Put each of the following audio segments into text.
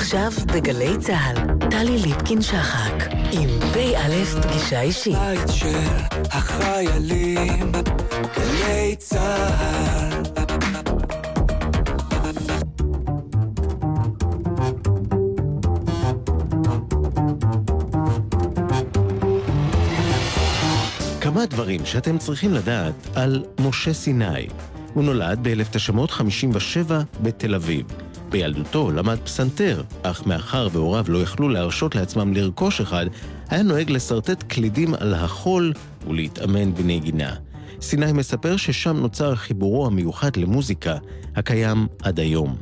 עכשיו בגלי צה"ל, טלי ליפקין-שחק, עם פ"א פגישה אישית. בית של החיילים, גלי צה"ל. כמה דברים שאתם צריכים לדעת על משה סיני. הוא נולד ב-1957 בתל אביב. בילדותו למד פסנתר, אך מאחר והוריו לא יכלו להרשות לעצמם לרכוש אחד, היה נוהג לשרטט קלידים על החול ולהתאמן בנגינה. סיני מספר ששם נוצר חיבורו המיוחד למוזיקה, הקיים עד היום.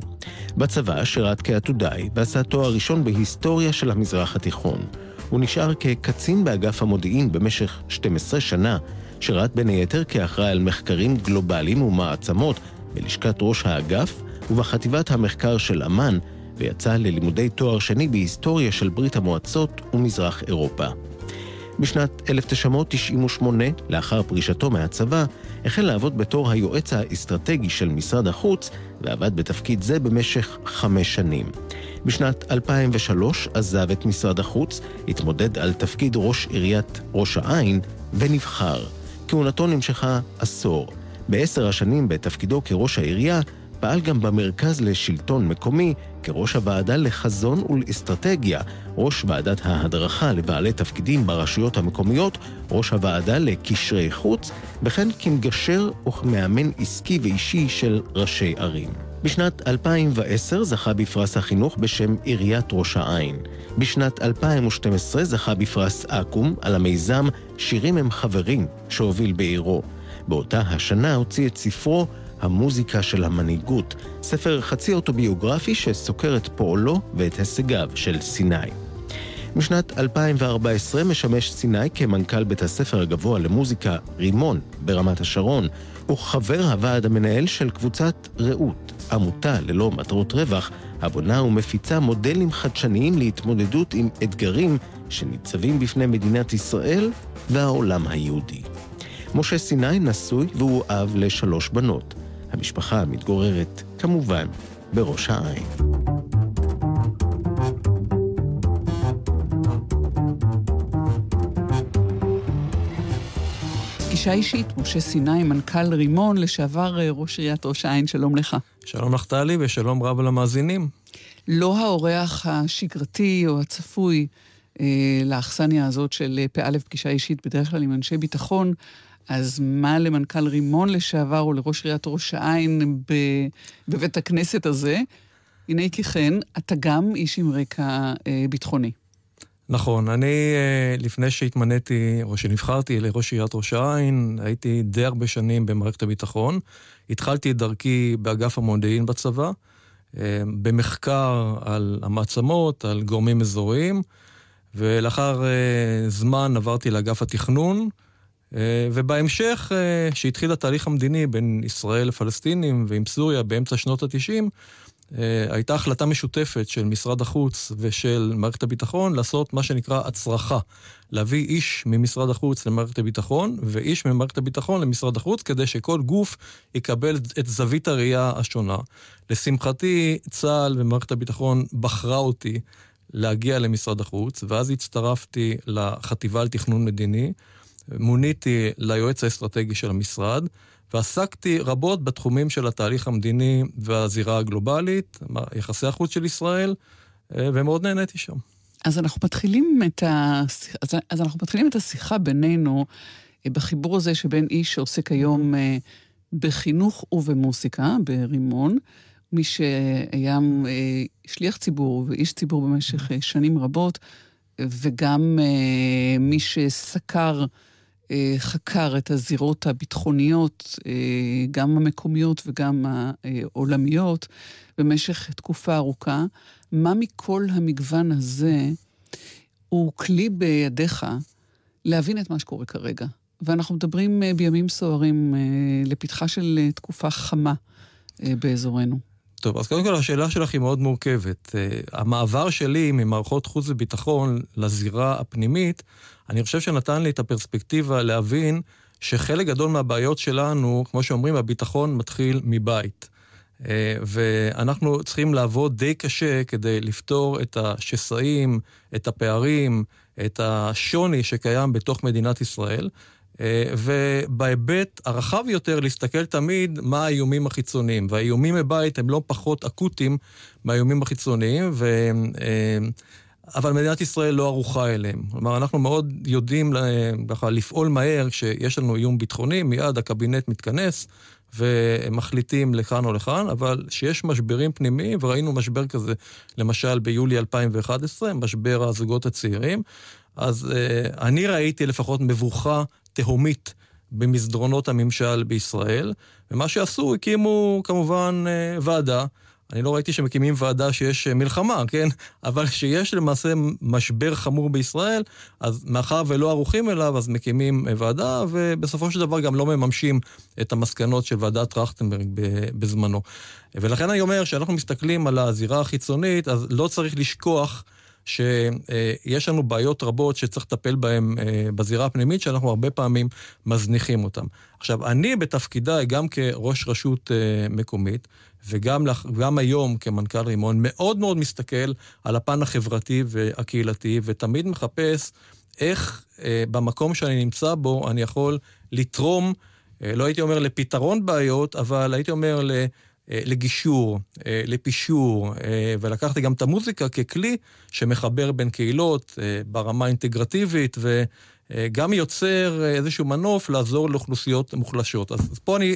בצבא שירת כעתודאי ועשה תואר ראשון בהיסטוריה של המזרח התיכון. הוא נשאר כקצין באגף המודיעין במשך 12 שנה, שירת בין היתר כאחראי על מחקרים גלובליים ומעצמות בלשכת ראש האגף ובחטיבת המחקר של אמ"ן, ויצא ללימודי תואר שני בהיסטוריה של ברית המועצות ומזרח אירופה. בשנת 1998, לאחר פרישתו מהצבא, החל לעבוד בתור היועץ האסטרטגי של משרד החוץ, ועבד בתפקיד זה במשך חמש שנים. בשנת 2003 עזב את משרד החוץ, התמודד על תפקיד ראש עיריית ראש העין, ונבחר. כהונתו נמשכה עשור. בעשר השנים בתפקידו כראש העירייה, פעל גם במרכז לשלטון מקומי כראש הוועדה לחזון ולאסטרטגיה, ראש ועדת ההדרכה לבעלי תפקידים ברשויות המקומיות, ראש הוועדה לקשרי חוץ, וכן כמגשר וכמאמן עסקי ואישי של ראשי ערים. בשנת 2010 זכה בפרס החינוך בשם עיריית ראש העין. בשנת 2012 זכה בפרס אקו"ם על המיזם שירים הם חברים שהוביל בעירו. באותה השנה הוציא את ספרו המוזיקה של המנהיגות, ספר חצי אוטוביוגרפי שסוקר את פועלו ואת הישגיו של סיני. משנת 2014 משמש סיני כמנכ"ל בית הספר הגבוה למוזיקה רימון ברמת השרון, חבר הוועד המנהל של קבוצת רעות, עמותה ללא מטרות רווח, הבונה ומפיצה מודלים חדשניים להתמודדות עם אתגרים שניצבים בפני מדינת ישראל והעולם היהודי. משה סיני נשוי והוא אב לשלוש בנות. המשפחה מתגוררת, כמובן, בראש העין. פגישה אישית, משה סיני, מנכ"ל רימון, לשעבר אה, ראש עיריית ראש העין, שלום לך. שלום לך טלי ושלום רב למאזינים. לא האורח השגרתי או הצפוי אה, לאכסניה הזאת של אה, פ"א פגישה אישית, בדרך כלל עם אנשי ביטחון, אז מה למנכ"ל רימון לשעבר או לראש עיריית ראש העין בבית הכנסת הזה? הנה כי כן, אתה גם איש עם רקע אה, ביטחוני. נכון, אני אה, לפני שהתמניתי, או שנבחרתי לראש עיריית ראש העין, הייתי די הרבה שנים במערכת הביטחון. התחלתי את דרכי באגף המודיעין בצבא, אה, במחקר על המעצמות, על גורמים אזוריים, ולאחר אה, זמן עברתי לאגף התכנון, ובהמשך, כשהתחיל התהליך המדיני בין ישראל לפלסטינים ועם סוריה באמצע שנות ה-90, אה, הייתה החלטה משותפת של משרד החוץ ושל מערכת הביטחון לעשות מה שנקרא הצרחה. להביא איש ממשרד החוץ למערכת הביטחון ואיש ממערכת הביטחון למשרד החוץ, כדי שכל גוף יקבל את זווית הראייה השונה. לשמחתי, צה"ל ומערכת הביטחון בחרה אותי להגיע למשרד החוץ, ואז הצטרפתי לחטיבה לתכנון מדיני, מוניתי ליועץ האסטרטגי של המשרד, ועסקתי רבות בתחומים של התהליך המדיני והזירה הגלובלית, יחסי החוץ של ישראל, אה, ומאוד נהניתי שם. אז אנחנו מתחילים את, ה... אז אנחנו מתחילים את השיחה בינינו אה, בחיבור הזה שבין איש שעוסק היום אה, בחינוך ובמוסיקה, ברימון, מי שהיה שליח ציבור ואיש ציבור במשך שנים רבות, וגם מי שסקר חקר את הזירות הביטחוניות, אה, גם המקומיות וגם העולמיות, במשך תקופה ארוכה. מה מכל המגוון הזה הוא כלי בידיך להבין את מה שקורה כרגע? ואנחנו מדברים אה, בימים סוערים לפתחה של תקופה חמה באזורנו. טוב, אז קודם כל השאלה שלך היא מאוד מורכבת. המעבר שלי ממערכות חוץ וביטחון לזירה הפנימית אני חושב שנתן לי את הפרספקטיבה להבין שחלק גדול מהבעיות שלנו, כמו שאומרים, הביטחון מתחיל מבית. אה, ואנחנו צריכים לעבוד די קשה כדי לפתור את השסעים, את הפערים, את השוני שקיים בתוך מדינת ישראל. אה, ובהיבט הרחב יותר, להסתכל תמיד מה האיומים החיצוניים. והאיומים מבית הם לא פחות אקוטיים מהאיומים החיצוניים, ו... אה, אבל מדינת ישראל לא ערוכה אליהם. כלומר, אנחנו מאוד יודעים ככה לפעול מהר כשיש לנו איום ביטחוני, מיד הקבינט מתכנס ומחליטים לכאן או לכאן, אבל כשיש משברים פנימיים, וראינו משבר כזה, למשל ביולי 2011, משבר הזוגות הצעירים, אז uh, אני ראיתי לפחות מבוכה תהומית במסדרונות הממשל בישראל, ומה שעשו, הקימו כמובן uh, ועדה. אני לא ראיתי שמקימים ועדה שיש אה, מלחמה, כן? אבל שיש למעשה משבר חמור בישראל, אז מאחר ולא ערוכים אליו, אז מקימים ועדה, ובסופו של דבר גם לא מממשים את המסקנות של ועדת טרכטנברג בזמנו. ולכן אני אומר, כשאנחנו מסתכלים על הזירה החיצונית, אז לא צריך לשכוח שיש לנו בעיות רבות שצריך לטפל בהן אה, בזירה הפנימית, שאנחנו הרבה פעמים מזניחים אותן. עכשיו, אני בתפקידיי, גם כראש רשות אה, מקומית, וגם היום כמנכ"ל רימון, מאוד מאוד מסתכל על הפן החברתי והקהילתי, ותמיד מחפש איך אה, במקום שאני נמצא בו אני יכול לתרום, לא הייתי אומר לפתרון בעיות, אבל הייתי אומר ל... אה, לגישור, אה, לפישור, אה, ולקחתי גם את המוזיקה ככלי שמחבר בין קהילות ברמה האינטגרטיבית, וגם יוצר איזשהו מנוף לעזור לאוכלוסיות מוחלשות. אז פה אני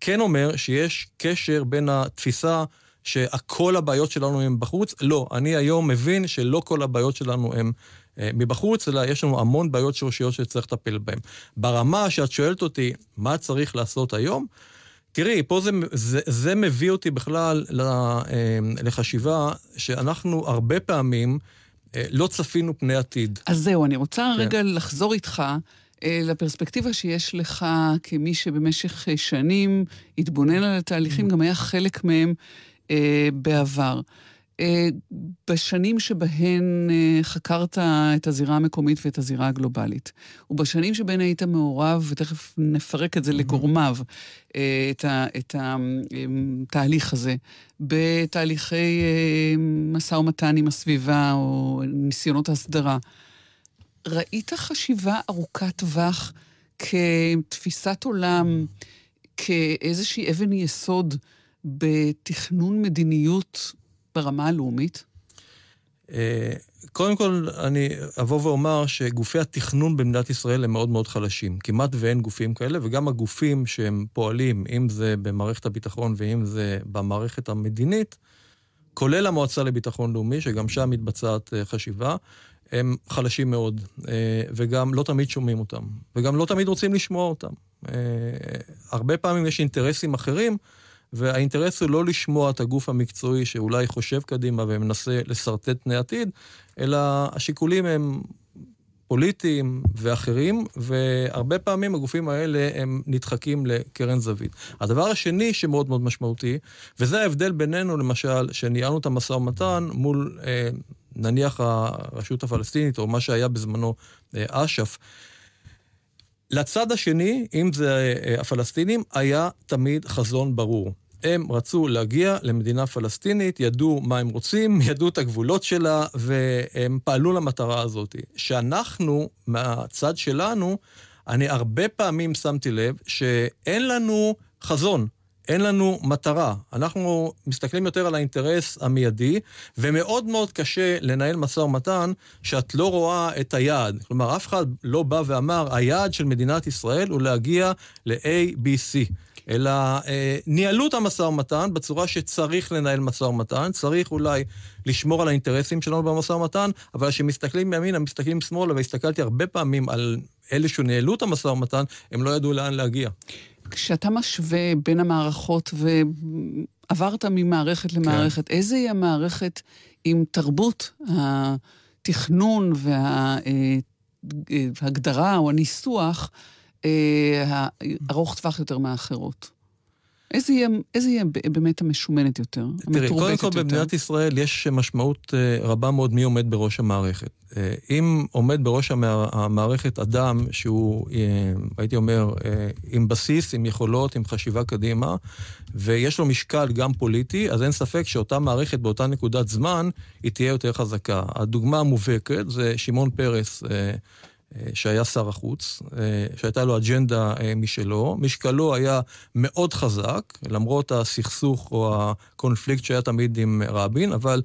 כן אומר שיש קשר בין התפיסה שכל הבעיות שלנו הן בחוץ. לא, אני היום מבין שלא כל הבעיות שלנו הן מבחוץ, אלא יש לנו המון בעיות שורשיות שצריך לטפל בהן. ברמה שאת שואלת אותי, מה צריך לעשות היום? תראי, פה זה, זה, זה מביא אותי בכלל אה, לחשיבה שאנחנו הרבה פעמים אה, לא צפינו פני עתיד. אז זהו, אני רוצה כן. רגע לחזור איתך אה, לפרספקטיבה שיש לך כמי שבמשך שנים התבונן על התהליכים, mm. גם היה חלק מהם בעבר. אה, בשנים שבהן אה, חקרת את הזירה המקומית ואת הזירה הגלובלית, ובשנים שבהן היית מעורב, ותכף נפרק את זה לגורמיו, אה, את, ה, את התהליך הזה, בתהליכי משא ומתן עם הסביבה או ניסיונות הסדרה, ראית חשיבה ארוכת טווח כתפיסת עולם, כאיזושהי אבן יסוד בתכנון מדיניות ברמה הלאומית? אה, קודם כל, אני אבוא ואומר שגופי התכנון במדינת ישראל הם מאוד מאוד חלשים. כמעט ואין גופים כאלה, וגם הגופים שהם פועלים, אם זה במערכת הביטחון ואם זה במערכת המדינית, כולל המועצה לביטחון לאומי, שגם שם מתבצעת אה, חשיבה, הם חלשים מאוד, אה, וגם לא תמיד שומעים אותם, וגם לא תמיד רוצים לשמוע אותם. הרבה פעמים יש אינטרסים אחרים והאינטרס הוא לא לשמוע את הגוף המקצועי שאולי חושב קדימה ומנסה לשרטט פני עתיד, אלא השיקולים הם פוליטיים ואחרים, והרבה פעמים הגופים האלה הם נדחקים לקרן זווית. הדבר השני שמאוד מאוד משמעותי, וזה ההבדל בינינו, למשל, שניהלנו את המשא ומתן מול, אה, נניח, הרשות הפלסטינית, או מה שהיה בזמנו אה, אש"ף, לצד השני, אם זה אה, הפלסטינים, היה תמיד חזון ברור. הם רצו להגיע למדינה פלסטינית, ידעו מה הם רוצים, ידעו את הגבולות שלה, והם פעלו למטרה הזאת. שאנחנו, מהצד שלנו, אני הרבה פעמים שמתי לב שאין לנו חזון. אין לנו מטרה. אנחנו מסתכלים יותר על האינטרס המיידי, ומאוד מאוד קשה לנהל משא ומתן שאת לא רואה את היעד. כלומר, אף אחד לא בא ואמר, היעד של מדינת ישראל הוא להגיע ל-A, B, C. אלא אה, ניהלו את המשא ומתן בצורה שצריך לנהל משא ומתן, צריך אולי לשמור על האינטרסים שלנו במשא ומתן, אבל כשמסתכלים מימינה, מסתכלים שמאלה, והסתכלתי הרבה פעמים על אלה שניהלו את המשא ומתן, הם לא ידעו לאן להגיע. כשאתה משווה בין המערכות ועברת ממערכת למערכת, כן. איזה היא המערכת עם תרבות התכנון וההגדרה או הניסוח אה, ארוך טווח יותר מהאחרות? איזה יהיה, איזה יהיה באמת המשומנת יותר, תראי, קודם כל במדינת ישראל יש משמעות אה, רבה מאוד מי עומד בראש המערכת. אה, אם עומד בראש המערכת אדם שהוא, אה, הייתי אומר, עם בסיס, עם יכולות, עם חשיבה קדימה, ויש לו משקל גם פוליטי, אז אין ספק שאותה מערכת באותה נקודת זמן, היא תהיה יותר חזקה. הדוגמה המובהקת זה שמעון פרס. אה, שהיה שר החוץ, אה, שהייתה לו אג'נדה אה, משלו. משקלו היה מאוד חזק, למרות הסכסוך או הקונפליקט שהיה תמיד עם רבין, אבל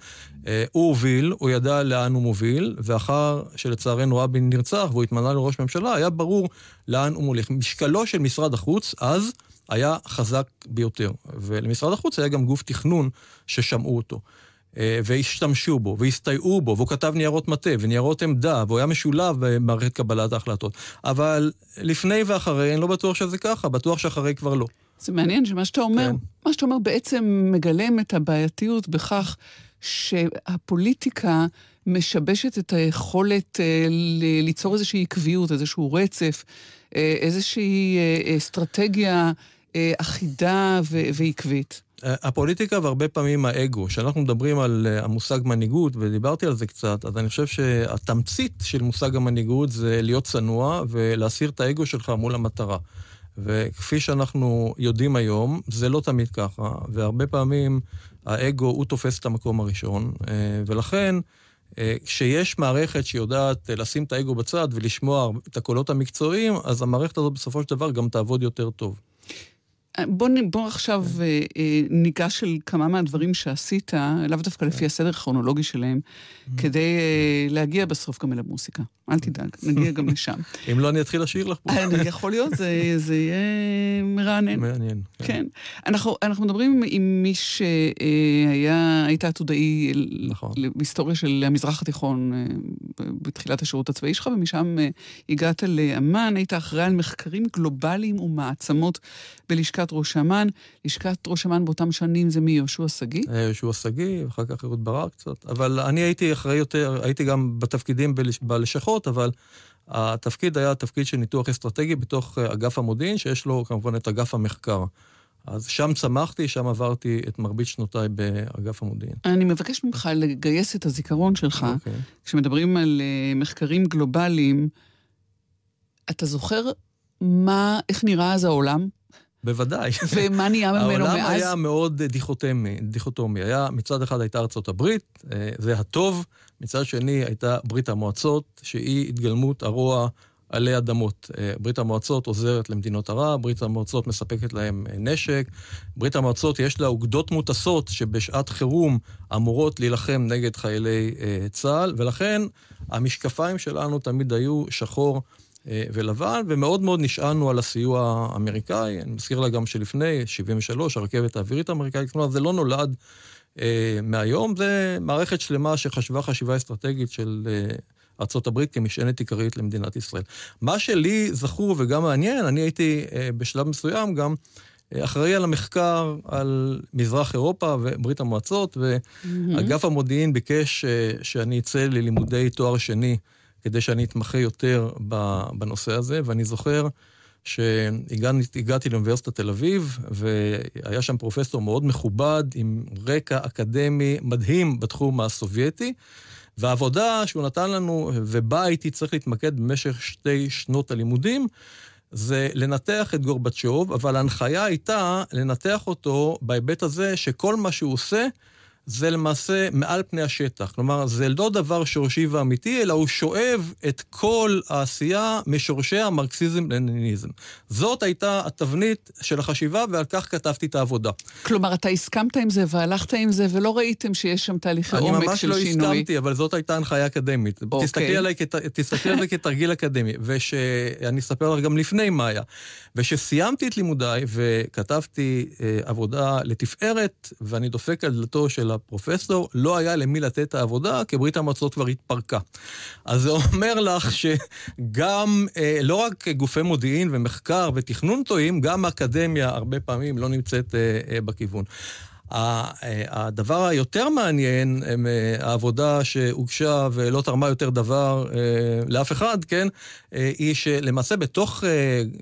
הוא הוביל, הוא ידע לאן הוא מוביל, ואחר שלצערנו רבין נרצח והוא התמנה לראש ממשלה, היה ברור לאן הוא מוליך. משקלו של משרד החוץ אז היה חזק ביותר, ולמשרד החוץ היה גם גוף תכנון ששמעו אותו. אה, והשתמשו בו, והסתייעו בו, והוא כתב ניירות מטה וניירות עמדה, והוא היה משולב במערכת קבלת ההחלטות. אבל לפני ואחרי, אני לא בטוח שזה ככה, בטוח שאחרי כבר לא. זה מעניין שמה שאתה אומר, כן. מה שאתה אומר בעצם מגלם את הבעייתיות בכך שהפוליטיקה משבשת את היכולת אה, ליצור איזושהי עקביות, איזשהו רצף, אה, איזושהי אסטרטגיה אחידה ועקבית. הפוליטיקה והרבה פעמים האגו, כשאנחנו מדברים על אה, המושג מנהיגות, ודיברתי על זה קצת, אז אני חושב שהתמצית של מושג המנהיגות זה להיות צנוע ולהסיר את האגו שלך מול המטרה. וכפי שאנחנו יודעים היום, זה לא תמיד ככה, והרבה פעמים האגו הוא תופס את המקום הראשון, אה, ולכן אה, כשיש מערכת שיודעת לשים את האגו בצד ולשמוע את הקולות המקצועיים, אז המערכת הזאת בסופו של דבר גם תעבוד יותר טוב. בוא, בוא עכשיו אה, אה, ניגש של כמה מהדברים שעשית, לאו דווקא לפי הסדר הכרונולוגי שלהם, כדי אה, להגיע בסוף גם אל המוסיקה. אל תדאג, נגיע גם לשם. אם לא, אני אתחיל לשיר לך פה. יכול להיות, זה, זה יהיה מרענן. מעניין. כן. כן. אנחנו, מדברים עם מי שהיה, היית עתודאי נכון. בהיסטוריה של המזרח התיכון בתחילת השירות הצבאי שלך, ומשם הגעת לאמ"ן, היית אחראי על מחקרים גלובליים ומעצמות בלשכת ראש אמ"ן. לשכת ראש אמ"ן באותם שנים זה מי? יהושע שגיא? אה, יהושע שגיא, ואחר כך אהוד ברק קצת. אבל אני הייתי אחראי יותר, הייתי גם בתפקידים בלשכות, אבל התפקיד היה תפקיד של ניתוח אסטרטגי בתוך אה, אגף המודיעין, שיש לו כמובן את אגף המחקר. אז שם צמחתי, שם עברתי את מרבית שנותיי באגף המודיעין. אני מבקש ממך לגייס את הזיכרון שלך. Okay. אוקיי. כשמדברים על uh, מחקרים גלובליים, אתה זוכר מה, איך נראה אז העולם? בוודאי. ומה נהיה ממנו מאז? העולם היה מאוד דיכוטומי, דיכוטומי. היה, מצד אחד הייתה ארצות הברית, אה, זה הטוב, מצד שני הייתה ברית המועצות, שהיא התגלמות הרוע עלי אדמות. אה, ברית המועצות עוזרת למדינות ערב, ברית המועצות מספקת להם אה, נשק, ברית המועצות יש לה אוגדות מוטסות שבשעת חירום אמורות להילחם נגד חיילי צה"ל, ולכן המשקפיים שלנו תמיד היו שחור. אה, ולבן, ומאוד מאוד נשענו על הסיוע האמריקאי. אני מזכיר לה גם שלפני 73, הרכבת האווירית האמריקאית, כלומר, זה לא נולד אה, מהיום, זה מערכת שלמה שחשבה חשיבה אסטרטגית של אה, ארה"ב כמשענת עיקרית למדינת ישראל. מה שלי זכור וגם מעניין, אני הייתי אה, בשלב מסוים גם... אה, אחראי על המחקר על מזרח אירופה וברית המועצות, ואגף המודיעין ביקש אה, שאני אצא ללימודי תואר שני כדי שאני אתמחה יותר בנושא הזה, ואני זוכר שהגעתי לאוניברסיטת תל אביב, והיה שם פרופסור מאוד מכובד, עם רקע אקדמי מדהים בתחום הסובייטי, והעבודה שהוא נתן לנו, ובה הייתי צריך להתמקד במשך שתי שנות הלימודים, זה לנתח את גורבצ'וב, אבל ההנחיה הייתה לנתח אותו בהיבט הזה שכל מה שהוא עושה, זה למעשה מעל פני השטח. כלומר, זה לא דבר שורשי ואמיתי, אלא הוא שואב את כל העשייה משורשי המרקסיזם-לניניזם. זאת הייתה התבנית של החשיבה, ועל כך כתבתי את העבודה. כלומר, אתה הסכמת עם זה והלכת עם זה, ולא ראיתם שיש שם תהליכי עומק של שינוי. אני ממש לא הסכמתי, אבל זאת הייתה הנחיה אקדמית. אוקיי. תסתכלי עליי, תסתכלי על זה כתרגיל אקדמי, ושאני אספר לך גם לפני מה היה. ושסיימתי את לימודיי וכתבתי אה, עבודה לתפארת, ואני דופק על דלתו של הפרופסור, לא היה למי לתת את העבודה, כי ברית המועצות כבר התפרקה. אז זה אומר לך שגם, אה, לא רק גופי מודיעין ומחקר ותכנון טועים, גם האקדמיה הרבה פעמים לא נמצאת אה, אה, בכיוון. הדבר היותר מעניין, העבודה שהוגשה ולא תרמה יותר דבר לאף אחד, כן, היא שלמעשה בתוך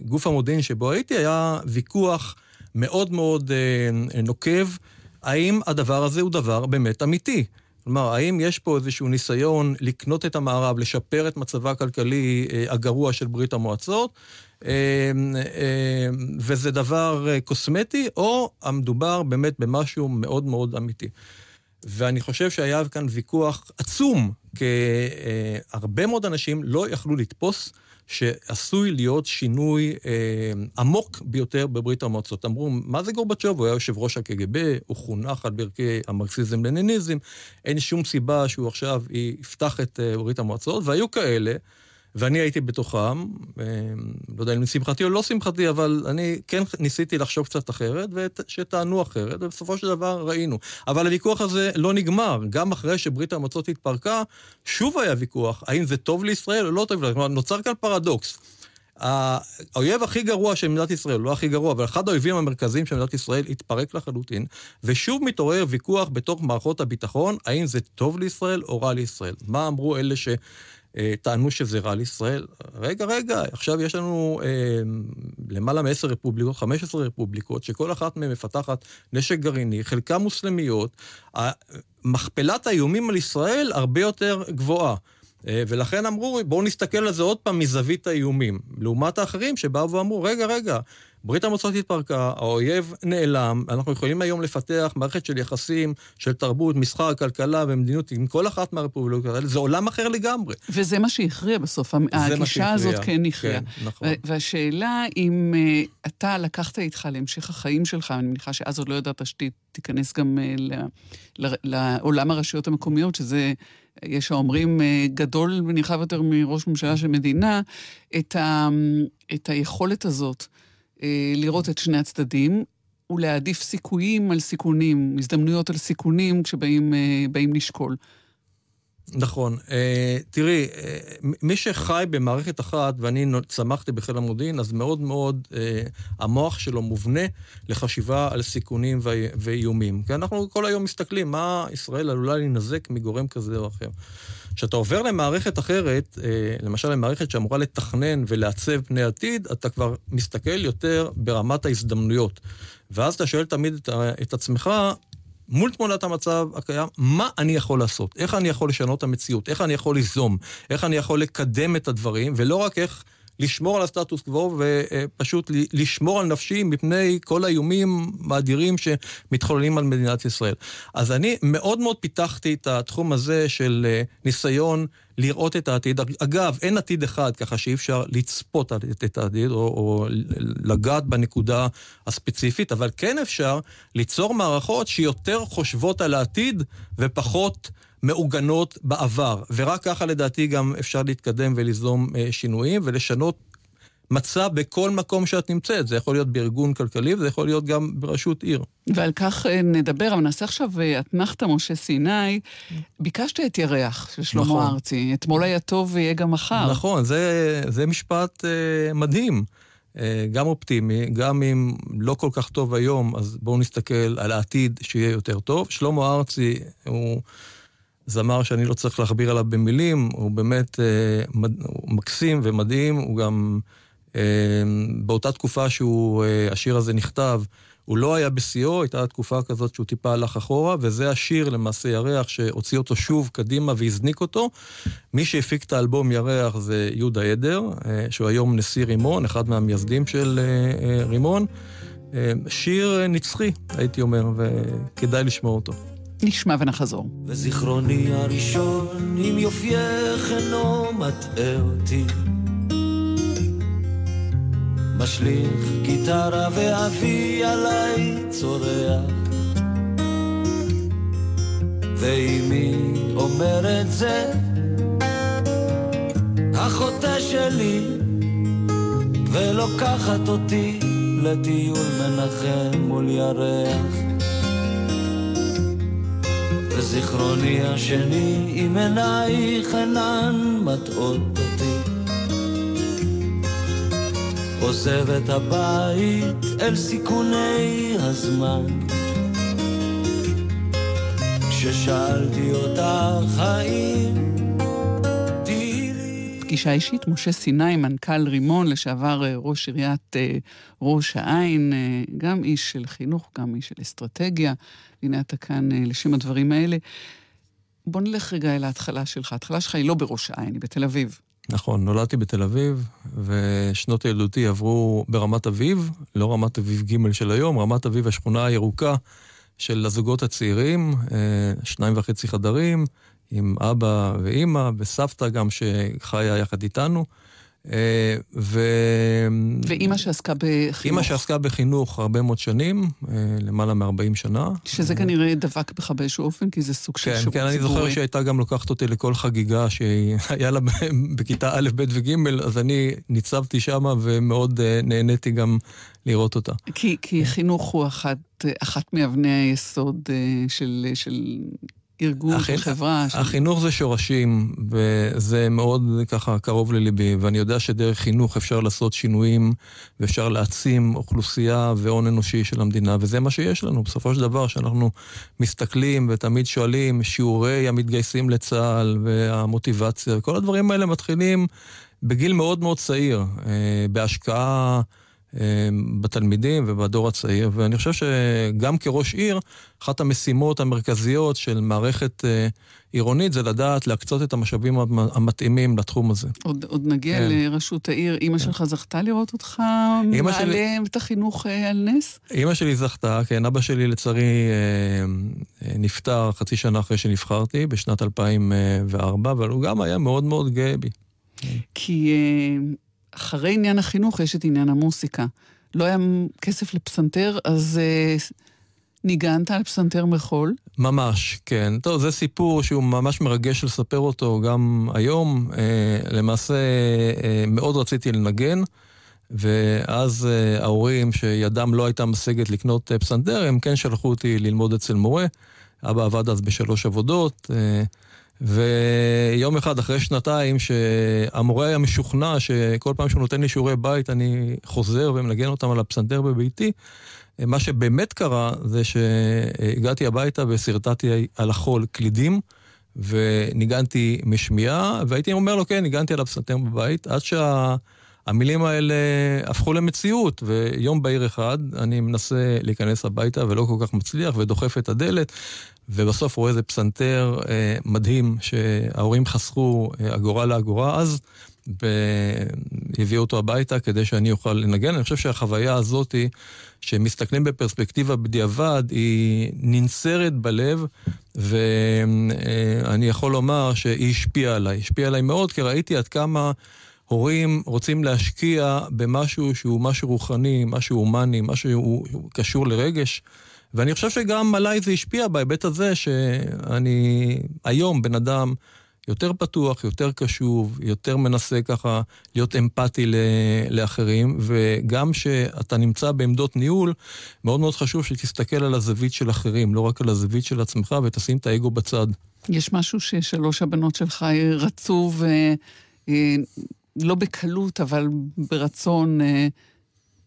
גוף המודיעין שבו הייתי היה ויכוח מאוד מאוד נוקב, האם הדבר הזה הוא דבר באמת אמיתי. כלומר, האם יש פה איזשהו ניסיון לקנות את המערב, לשפר את מצבה הכלכלי אה, הגרוע של ברית המועצות, אה, אה, וזה דבר קוסמטי, או המדובר באמת במשהו מאוד מאוד אמיתי. ואני חושב שהיה כאן ויכוח עצום, כי הרבה מאוד אנשים לא יכלו לתפוס שעשוי להיות שינוי אה, עמוק ביותר בברית המועצות. אמרו, מה זה גורבצ'וב? הוא היה יושב ראש הקג"ב, הוא חונך על ברכי המרקסיזם-לניניזם, אין שום סיבה שהוא עכשיו יפתח את אה, ברית המועצות, והיו כאלה. ואני הייתי בתוכם, אה, לא יודע אם לשמחתי או לא שמחתי, אבל אני כן ניסיתי לחשוב קצת אחרת, ושטענו אחרת, ובסופו של דבר ראינו. אבל הוויכוח הזה לא נגמר. גם אחרי שברית המועצות התפרקה, שוב היה ויכוח, האם זה טוב לישראל או לא טוב לישראל. נוצר כאן פרדוקס. האויב הכי גרוע של מדינת ישראל, לא הכי גרוע, אבל אחד האויבים המרכזיים של מדינת ישראל התפרק לחלוטין, ושוב מתעורר ויכוח בתוך מערכות הביטחון, האם זה טוב לישראל או רע לישראל. מה אמרו אלה ש... אה, טענו שזה רע לישראל. רגע, רגע, עכשיו יש לנו אה, למעלה מ-10 רפובליקות, 15 רפובליקות, שכל אחת מהן מפתחת נשק גרעיני, חלקן מוסלמיות. מכפלת האיומים על ישראל הרבה יותר גבוהה. אה, ולכן אמרו, בואו נסתכל על זה עוד פעם מזווית האיומים. לעומת האחרים שבאו ואמרו, רגע, רגע, ברית המועצות התפרקה, האויב נעלם, אנחנו יכולים היום לפתח מערכת של יחסים, של תרבות, מסחר, כלכלה ומדיניות עם כל אחת מהרפובליקות האלה, זה עולם אחר לגמרי. וזה מה שהכריע בסוף, הגישה הזאת כן הכריעה. כן, נכון. והשאלה אם uh, אתה לקחת איתך להמשך החיים שלך, אני מניחה שאז עוד לא ידעת שתיכנס גם uh, לעולם הרשויות המקומיות, שזה... יש האומרים גדול ונרחב יותר מראש ממשלה של מדינה, את, ה, את היכולת הזאת אה, לראות את שני הצדדים, ולהעדיף סיכויים על סיכונים, הזדמנויות על סיכונים כשבאים אה, לשקול. נכון. אה, תראי, מי שחי במערכת אחת, ואני צמחתי בחיל המודיעין, אז מאוד מאוד המוח שלו מובנה לחשיבה על סיכונים ואיומים. כי אנחנו כל היום מסתכלים מה ישראל עלולה להינזק מגורם כזה או אחר. כשאתה עובר למערכת אחרת, אה, למשל למערכת שאמורה לתכנן ולעצב פני עתיד, אתה כבר מסתכל יותר ברמת ההזדמנויות. ואז אתה שואל תמיד את, את עצמך, מול תמונת המצב הקיים, מה אני יכול לעשות? איך אני יכול לשנות את המציאות? איך אני יכול ליזום? איך אני יכול לקדם את הדברים? ולא רק איך לשמור על הסטטוס קוו ופשוט לשמור על נפשי מפני כל האיומים האדירים שמתחוללים על מדינת ישראל. אז אני מאוד מאוד פיתחתי את התחום הזה של אה, ניסיון לראות את העתיד. אגב, אין עתיד אחד, ככה שאי אפשר לצפות את העתיד או, או לגעת בנקודה הספציפית, אבל כן אפשר ליצור מערכות שיותר חושבות על העתיד ופחות... מעוגנות בעבר, ורק ככה לדעתי גם אפשר להתקדם וליזום אה, שינויים ולשנות מצב בכל מקום שאת נמצאת. זה יכול להיות בארגון כלכלי וזה יכול להיות גם בראשות עיר. ועל כך אה, נדבר, אבל נעשה עכשיו אה, אתנחתא משה סיני. ביקשת את ירח של שלמה נכון. ארצי. אתמול היה טוב ויהיה גם מחר. נכון, זה, זה משפט אה, מדהים. גם אופטימי, גם אם לא כל כך טוב היום, אז בואו נסתכל על העתיד שיהיה יותר טוב. שלמה ארצי הוא זמר שאני לא צריך להכביר עליו במילים, הוא באמת אה, מד, הוא מקסים ומדהים, הוא גם, אה, באותה תקופה שהשיר אה, הזה נכתב, הוא לא היה בשיאו, הייתה תקופה כזאת שהוא טיפה הלך אחורה, וזה השיר למעשה ירח שהוציא אותו שוב קדימה והזניק אותו. מי שהפיק את האלבום ירח זה יהודה עדר, אה, שהוא היום נשיא רימון, אחד מהמייסדים של אה, אה, רימון. אה, שיר נצחי, הייתי אומר, וכדאי לשמוע אותו. נשמע ונחזור. וזיכרוני הראשון עם יופייך אינו מטעה אותי. משליך גיטרה ואבי עליי צורח. ואמי אומרת זה החוטא שלי ולוקחת אותי לטיול מנחם מול ירח. וזיכרוני השני עם עינייך אינן מטעות אותי. עוזב את הבית אל סיכוני הזמן. כששאלתי אותך האם פגישה אישית, משה סיני, מנכ"ל רימון, לשעבר אה, ראש עיריית אה, ראש העין, אה, גם איש של חינוך, גם איש של אסטרטגיה. הנה אתה כאן לשם הדברים האלה. בוא נלך רגע אל ההתחלה שלך. ההתחלה שלך היא לא בראש העין, היא בתל אביב. נכון, נולדתי בתל אביב, ושנות ילדותי עברו ברמת אביב, לא רמת אביב ג' של היום, רמת אביב השכונה הירוקה של הזוגות הצעירים, שניים וחצי חדרים, עם אבא ואימא, וסבתא גם שחיה יחד איתנו. אה, ו... ואימא שעסקה בחינוך. אימא שעסקה בחינוך הרבה מאוד שנים, אה, למעלה מ-40 שנה. שזה כנראה דבק בך באיזשהו אופן, כי זה סוג של כן, שירות ציבורי. כן, כן, אני זוכר שהייתה גם לוקחת אותי לכל חגיגה שהיה לה בכיתה א', ב' וג', אז אני ניצבתי שמה ומאוד אה, נהניתי גם לראות אותה. כי, כי חינוך הוא אחת, אחת מאבני היסוד של, של ארגון, של חברה. החינוך זה שורשים, וזה מאוד ככה קרוב לליבי, ואני יודע שדרך חינוך אפשר לעשות שינויים, ואפשר להעצים אוכלוסייה והון אנושי של המדינה, וזה מה שיש לנו. בסופו של דבר, שאנחנו מסתכלים ותמיד שואלים, שיעורי המתגייסים לצה"ל, והמוטיבציה, וכל הדברים האלה מתחילים בגיל מאוד מאוד צעיר, אה, בהשקעה... אמ, בתלמידים ובדור הצעיר, ואני חושב שגם כראש עיר, אחת המשימות המרכזיות של מערכת אה, עירונית זה לדעת להקצות את המשאבים המתאימים לתחום הזה. עוד, עוד נגיע כן. לראשות העיר. אימא כן. שלך זכתה לראות אותך מעלה שלי... את החינוך אה, על נס? אימא שלי זכתה, כן. אבא שלי לצערי אה, נפטר חצי שנה אחרי שנבחרתי, בשנת 2004, אבל הוא גם היה מאוד מאוד גאה בי. כי אחרי עניין החינוך יש את עניין המוסיקה. לא היה כסף לפסנתר, אז uh, ניגנת על פסנתר מחול? ממש, כן. טוב, זה סיפור שהוא ממש מרגש לספר אותו גם היום. Uh, למעשה, uh, מאוד רציתי לנגן. ואז uh, ההורים שידם לא הייתה משגת לקנות uh, פסנתר, הם כן שלחו אותי ללמוד אצל מורה. אבא עבד אז בשלוש עבודות, uh, ויום אחד, אחרי שנתיים, שהמורה היה משוכנע שכל פעם שהוא נותן לי שיעורי בית, אני חוזר ומנגן אותם על הפסנתר בביתי, מה שבאמת קרה זה שהגעתי הביתה ושרטטתי על החול קלידים, וניגנתי משמיעה, והייתי אומר לו, כן, ניגנתי על הפסנתר בבית, עד שה... המילים האלה הפכו למציאות, ויום בהיר אחד אני מנסה להיכנס הביתה ולא כל כך מצליח, ודוחף את הדלת, ובסוף רואה איזה פסנתר אה, מדהים שההורים חסכו אה, אגורה לאגורה אז, והביאו אותו הביתה כדי שאני אוכל לנגן. אני חושב שהחוויה הזאת, שמסתכלים בפרספקטיבה בדיעבד, היא ננסרת בלב, ואני יכול לומר שהיא השפיעה עליי. השפיעה עליי מאוד, כי ראיתי עד כמה... הורים רוצים להשקיע במשהו שהוא משהו רוחני, משהו הומני, משהו קשור לרגש. ואני חושב שגם עליי זה השפיע בהיבט הזה שאני היום בן אדם יותר פתוח, יותר קשוב, יותר מנסה ככה להיות אמפתי לאחרים, וגם שאתה נמצא בעמדות ניהול, מאוד מאוד חשוב שתסתכל על הזווית של אחרים, לא רק על הזווית של עצמך, ותשים את האגו בצד. יש משהו ששלוש הבנות שלך רצו ו... לא בקלות, אבל ברצון, אה,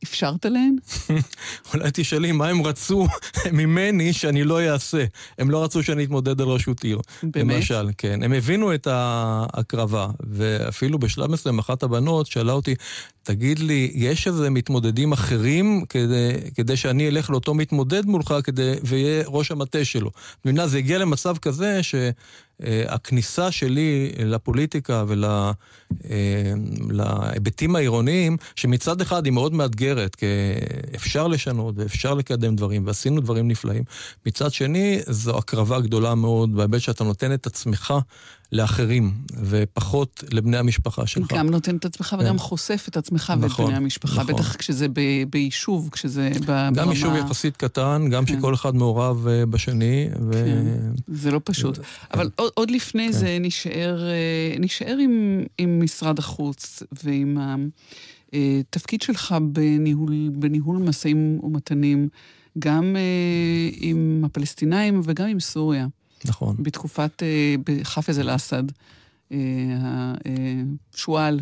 אפשרת להן? אולי תשאלי מה הם רצו ממני שאני לא אעשה. הם לא רצו שאני אתמודד על ראשות עיר. באמת? למשל, כן. הם הבינו את ההקרבה, ואפילו בשלב מסוים אחת הבנות שאלה אותי, תגיד לי, יש איזה מתמודדים אחרים כדי, כדי שאני אלך לאותו מתמודד מולך כדי, ויהיה ראש המטה שלו? מבינה, זה הגיע למצב כזה שהכניסה שלי לפוליטיקה ולהיבטים ול, העירוניים, שמצד אחד היא מאוד מאתגרת, כי אפשר לשנות ואפשר לקדם דברים, ועשינו דברים נפלאים. מצד שני, זו הקרבה גדולה מאוד בהיבט שאתה נותן את עצמך לאחרים, ופחות לבני המשפחה שלך. גם נותן את עצמך כן. וגם חושף את עצמך נכון, ואת בני המשפחה, נכון. בטח כשזה ב, ביישוב, כשזה ברמה... גם יישוב יחסית קטן, גם כן. שכל אחד מעורב uh, בשני. ו... כן. זה לא פשוט. אבל עוד, עוד לפני כן. זה נשאר, uh, נשאר עם, עם משרד החוץ ועם התפקיד אה, שלך בניהול, בניהול משאים ומתנים, גם עם הפלסטינאים וגם עם סוריה. נכון. בתקופת אה, חאפז אל-אסד, אה, השועל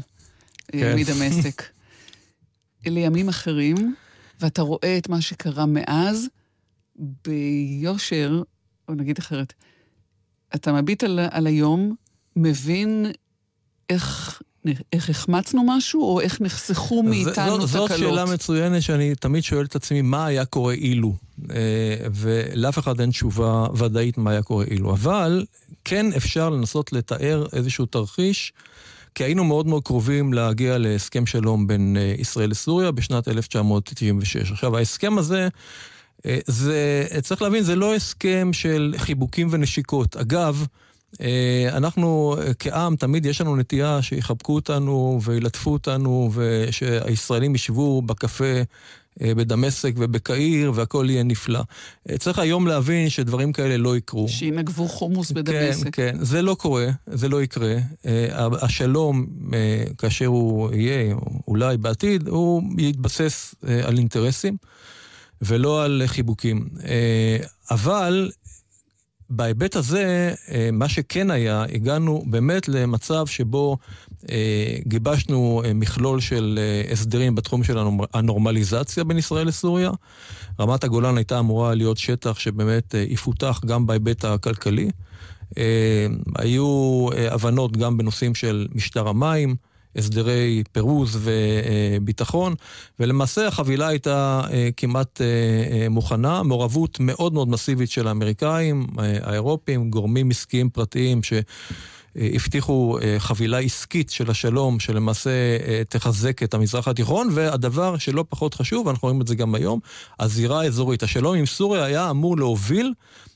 אה, כן. מדמשק. אלה ימים אחרים, ואתה רואה את מה שקרה מאז ביושר, או נגיד אחרת, אתה מביט על, על היום, מבין איך איך החמצנו משהו, או איך נחסכו מאיתנו תקלות? זאת שאלה מצוינת שאני תמיד שואל את עצמי, מה היה קורה אילו? אה, ולאף אחד אין תשובה ודאית מה היה קורה אילו. אבל כן אפשר לנסות לתאר איזשהו תרחיש. כי היינו מאוד מאוד קרובים להגיע להסכם שלום בין אה, ישראל לסוריה בשנת 1996. עכשיו, ההסכם הזה, אה, זה, צריך להבין, זה לא הסכם של חיבוקים ונשיקות. אגב, אנחנו כעם, תמיד יש לנו נטייה שיחבקו אותנו וילטפו אותנו ושהישראלים ישבו בקפה אה, בדמשק ובקהיר והכל יהיה נפלא. אה, צריך היום להבין שדברים כאלה לא יקרו. שינגבו חומוס כן, בדמשק. כן, כן, זה לא קורה, זה לא יקרה. השלום, כאשר הוא יהיה, אולי בעתיד, הוא יתבסס על אינטרסים. ולא על חיבוקים. אבל בהיבט הזה, אה, מה שכן היה, הגענו באמת למצב שבו אה, גיבשנו אה, מכלול של הסדרים בתחום של הנורמליזציה בין ישראל לסוריה. רמת הגולן הייתה אמורה להיות שטח שבאמת יפותח גם בהיבט הכלכלי. היו הבנות גם בנושאים של משטר המים. הסדרי פירוז וביטחון, ולמעשה החבילה הייתה אה, כמעט אה, אה, מוכנה, מעורבות מאוד מאוד מסיבית של האמריקאים, האירופים, גורמים עסקיים פרטיים ש... הבטיחו חבילה עסקית של השלום, שלמעשה תחזק את המזרח התיכון, והדבר שלא פחות חשוב, ואנחנו רואים את זה גם היום, הזירה האזורית. השלום עם סוריה היה אמור להוביל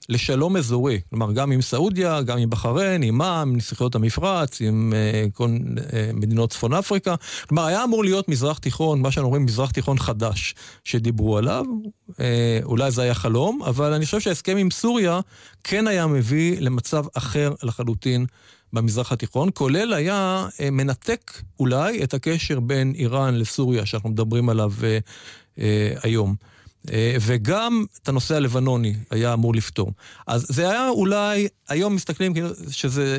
לשלום אזורי. כלומר, גם עם סעודיה, גם עם בחריין, עם עם נסיכויות המפרץ, עם uh, כל uh, מדינות צפון אפריקה. כלומר, היה אמור להיות מזרח תיכון, מה שאנחנו רואים מזרח תיכון חדש, שדיברו עליו. Uh, אולי זה היה חלום, אבל אני חושב שההסכם עם סוריה כן היה מביא למצב אחר לחלוטין. במזרח התיכון, כולל היה מנתק אולי את הקשר בין איראן לסוריה, שאנחנו מדברים עליו אה, אה, היום. אה, וגם את הנושא הלבנוני היה אמור לפתור. אז זה היה אולי, היום מסתכלים כאילו שזה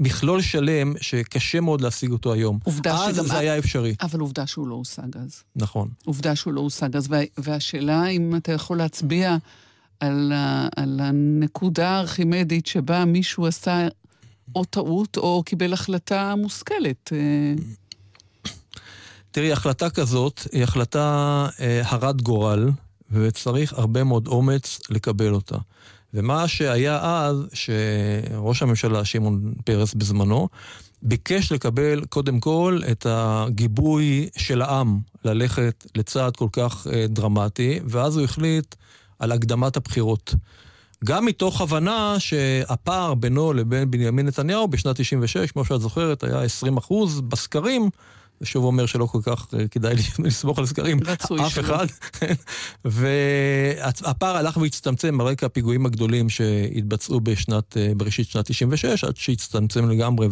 מכלול שלם שקשה מאוד להשיג אותו היום. עובדה אז שגם... זה היה אפשרי. אבל עובדה שהוא לא הושג אז. נכון. עובדה שהוא לא הושג אז, וה... והשאלה אם אתה יכול להצביע על, ה... על הנקודה הארכימדית שבה מישהו עשה או טעות או קיבל החלטה מושכלת. תראי, החלטה כזאת היא החלטה אה, הרת גורל, וצריך הרבה מאוד אומץ לקבל אותה. ומה שהיה אז, שראש הממשלה, שמעון פרס בזמנו, ביקש לקבל קודם כל את הגיבוי של העם ללכת לצעד כל כך אה, דרמטי, ואז הוא החליט על הקדמת הבחירות. גם מתוך הבנה שהפער בינו לבין בנימין נתניהו בשנת 96, כמו שאת זוכרת, היה 20 אחוז בסקרים, זה שוב אומר שלא כל כך אה, כדאי לסמוך על סקרים, אף אחד. והפער הלך והצטמצם על רקע הפיגועים הגדולים שהתבצעו בשנת, אה, בראשית שנת 96, עד שהצטמצם לגמרי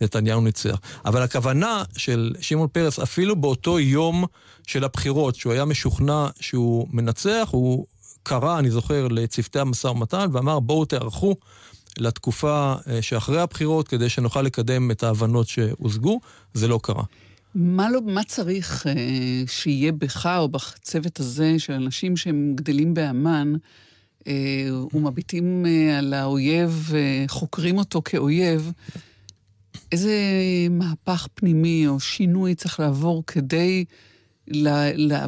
ונתניהו ניצח. אבל הכוונה של שמעון פרס, אפילו באותו יום של הבחירות, שהוא היה משוכנע שהוא מנצח, הוא קרא, אני זוכר, לצוותי המשא ומתן ואמר, בואו תערכו. לתקופה אה, שאחרי הבחירות, כדי שנוכל לקדם את ההבנות שהושגו, זה לא קרה. מה, לא, מה צריך אה, שיהיה בך או בצוות הזה של אנשים שהם גדלים באמ"ן אה, ומביטים אה, על האויב, אה, חוקרים אותו כאויב, איזה מהפך פנימי או שינוי צריך לעבור כדי... לה, לה,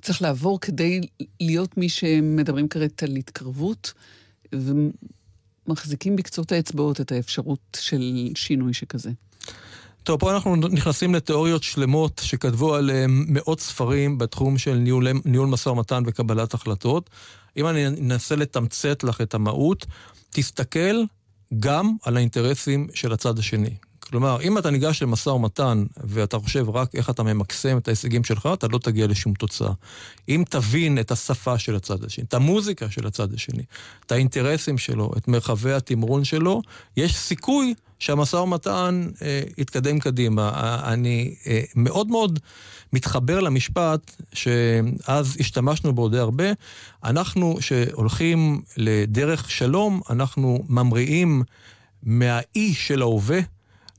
צריך לעבור כדי להיות מי שמדברים כעת על התקרבות, ומחזיקים בקצות האצבעות את האפשרות של שינוי שכזה. טוב, פה אנחנו נכנסים לתיאוריות שלמות שכתבו עליהן מאות ספרים בתחום של ניהול, ניהול משא ומתן וקבלת החלטות. אם אני אנסה לתמצת לך את המהות, תסתכל גם על האינטרסים של הצד השני. כלומר, אם אתה ניגש למשא ומתן ואתה חושב רק איך אתה ממקסם את ההישגים שלך, אתה לא תגיע לשום תוצאה. אם תבין את השפה של הצד השני, את המוזיקה של הצד השני, את האינטרסים שלו, את מרחבי התמרון שלו, יש סיכוי שהמשא ומתן אה, יתקדם קדימה. אני אה, מאוד מאוד מתחבר למשפט שאז השתמשנו בו די הרבה. אנחנו שהולכים לדרך שלום, אנחנו ממריאים מהאי של ההווה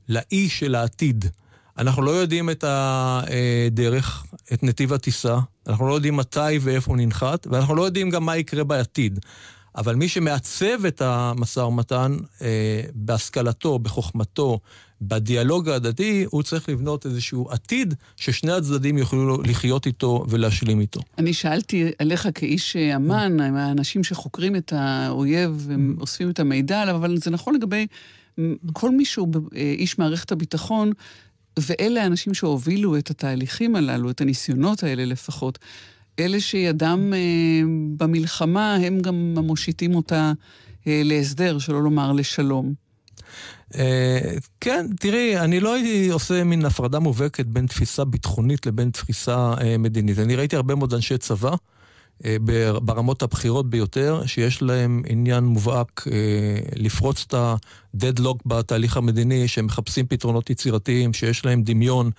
לאי של העתיד. אנחנו לא יודעים את הדרך, את נתיב הטיסה, אנחנו לא יודעים מתי ואיפה הוא ננחת, ואנחנו לא יודעים גם מה יקרה בעתיד. אבל מי שמעצב את המשא ומתן אה, בהשכלתו, בחוכמתו, בדיאלוג ההדדי, הוא צריך לבנות איזשהו עתיד ששני הצדדים יוכלו לחיות איתו ולהשלים איתו. אני שאלתי עליך כאיש אמ"ן, האנשים שחוקרים את האויב, הם אוספים את המידע עליו, אבל זה נכון לגבי כל מי שהוא איש מערכת הביטחון, ואלה האנשים שהובילו את התהליכים הללו, את הניסיונות האלה לפחות. אלה שידם אה, במלחמה, הם גם מושיטים אותה אה, להסדר, שלא לומר לשלום. אה, כן, תראי, אני לא הייתי עושה מין הפרדה מובהקת בין תפיסה ביטחונית לבין תפיסה אה, מדינית. אני ראיתי הרבה מאוד אנשי צבא. אה, ברמות הבכירות ביותר, שיש להם עניין מובהק אה, לפרוץ את ה-deadlock בתהליך המדיני, שהם מחפשים פתרונות יצירתיים, שיש להם דמיון.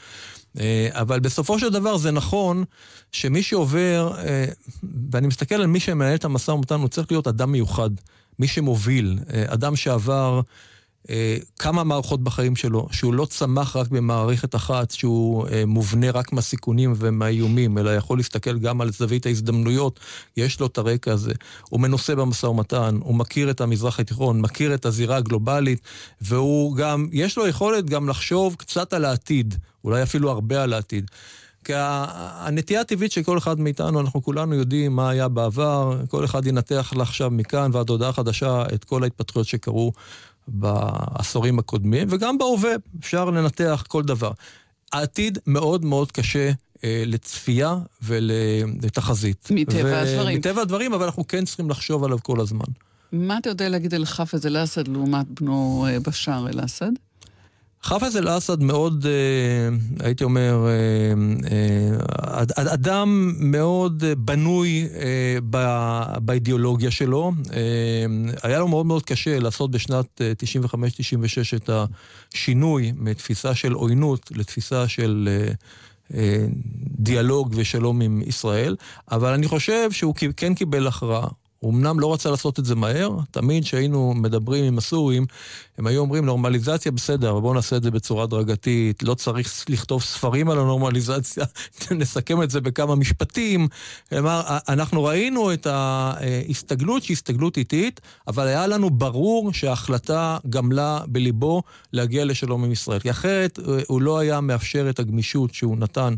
אה, אבל בסופו של דבר זה נכון שמי שעובר, ואני מסתכל על מי שמנהל את המשא ומתן, הוא צריך להיות אדם מיוחד, מי שמוביל, אדם שעבר... אה, כמה מערכות בחיים שלו, שהוא לא צמח רק במערכת אחת, שהוא אה, מובנה רק מהסיכונים ומהאיומים, אלא יכול להסתכל גם על זווית ההזדמנויות, יש לו את הרקע הזה. הוא מנוסה במשא ומתן, הוא מכיר את המזרח התיכון, מכיר את הזירה הגלובלית, והוא גם, יש לו יכולת גם לחשוב קצת על העתיד, אולי אפילו הרבה על העתיד. כי הנטייה הטבעית של כל אחד מאיתנו, אנחנו כולנו יודעים מה היה בעבר, כל אחד ינתח לעכשיו מכאן ועד הודעה חדשה את כל ההתפתחויות שקרו בעשורים הקודמים, וגם בהווה אפשר לנתח כל דבר. העתיד מאוד מאוד קשה אה, לצפייה ולתחזית. מטבע ו- הדברים. מטבע הדברים, אבל אנחנו כן צריכים לחשוב עליו כל הזמן. מה אתה יודע להגיד על חאפז אל-אסד לעומת בנו אה, בשאר אל-אסד? חאפז אל-אסד מאוד, אה, הייתי אומר, אה, אה, אדם מאוד בנוי באידיאולוגיה שלו. היה לו מאוד מאוד קשה לעשות בשנת 95-96 את השינוי מתפיסה של עוינות לתפיסה של... דיאלוג ושלום עם ישראל, אבל אני חושב שהוא כן קיבל הכרעה. הוא אמנם לא רצה לעשות את זה מהר, תמיד כשהיינו מדברים עם הסורים, הם היו אומרים נורמליזציה בסדר, אבל בואו נעשה את זה בצורה הדרגתית, לא צריך לכתוב ספרים על הנורמליזציה, נסכם את זה בכמה משפטים. כלומר, אנחנו ראינו את ההסתגלות שהיא הסתגלות איטית, אבל היה לנו ברור שההחלטה גמלה בליבו להגיע לשלום עם ישראל. כי אחרת אה, הוא לא היה מאפשר את הגמישות שהוא נתן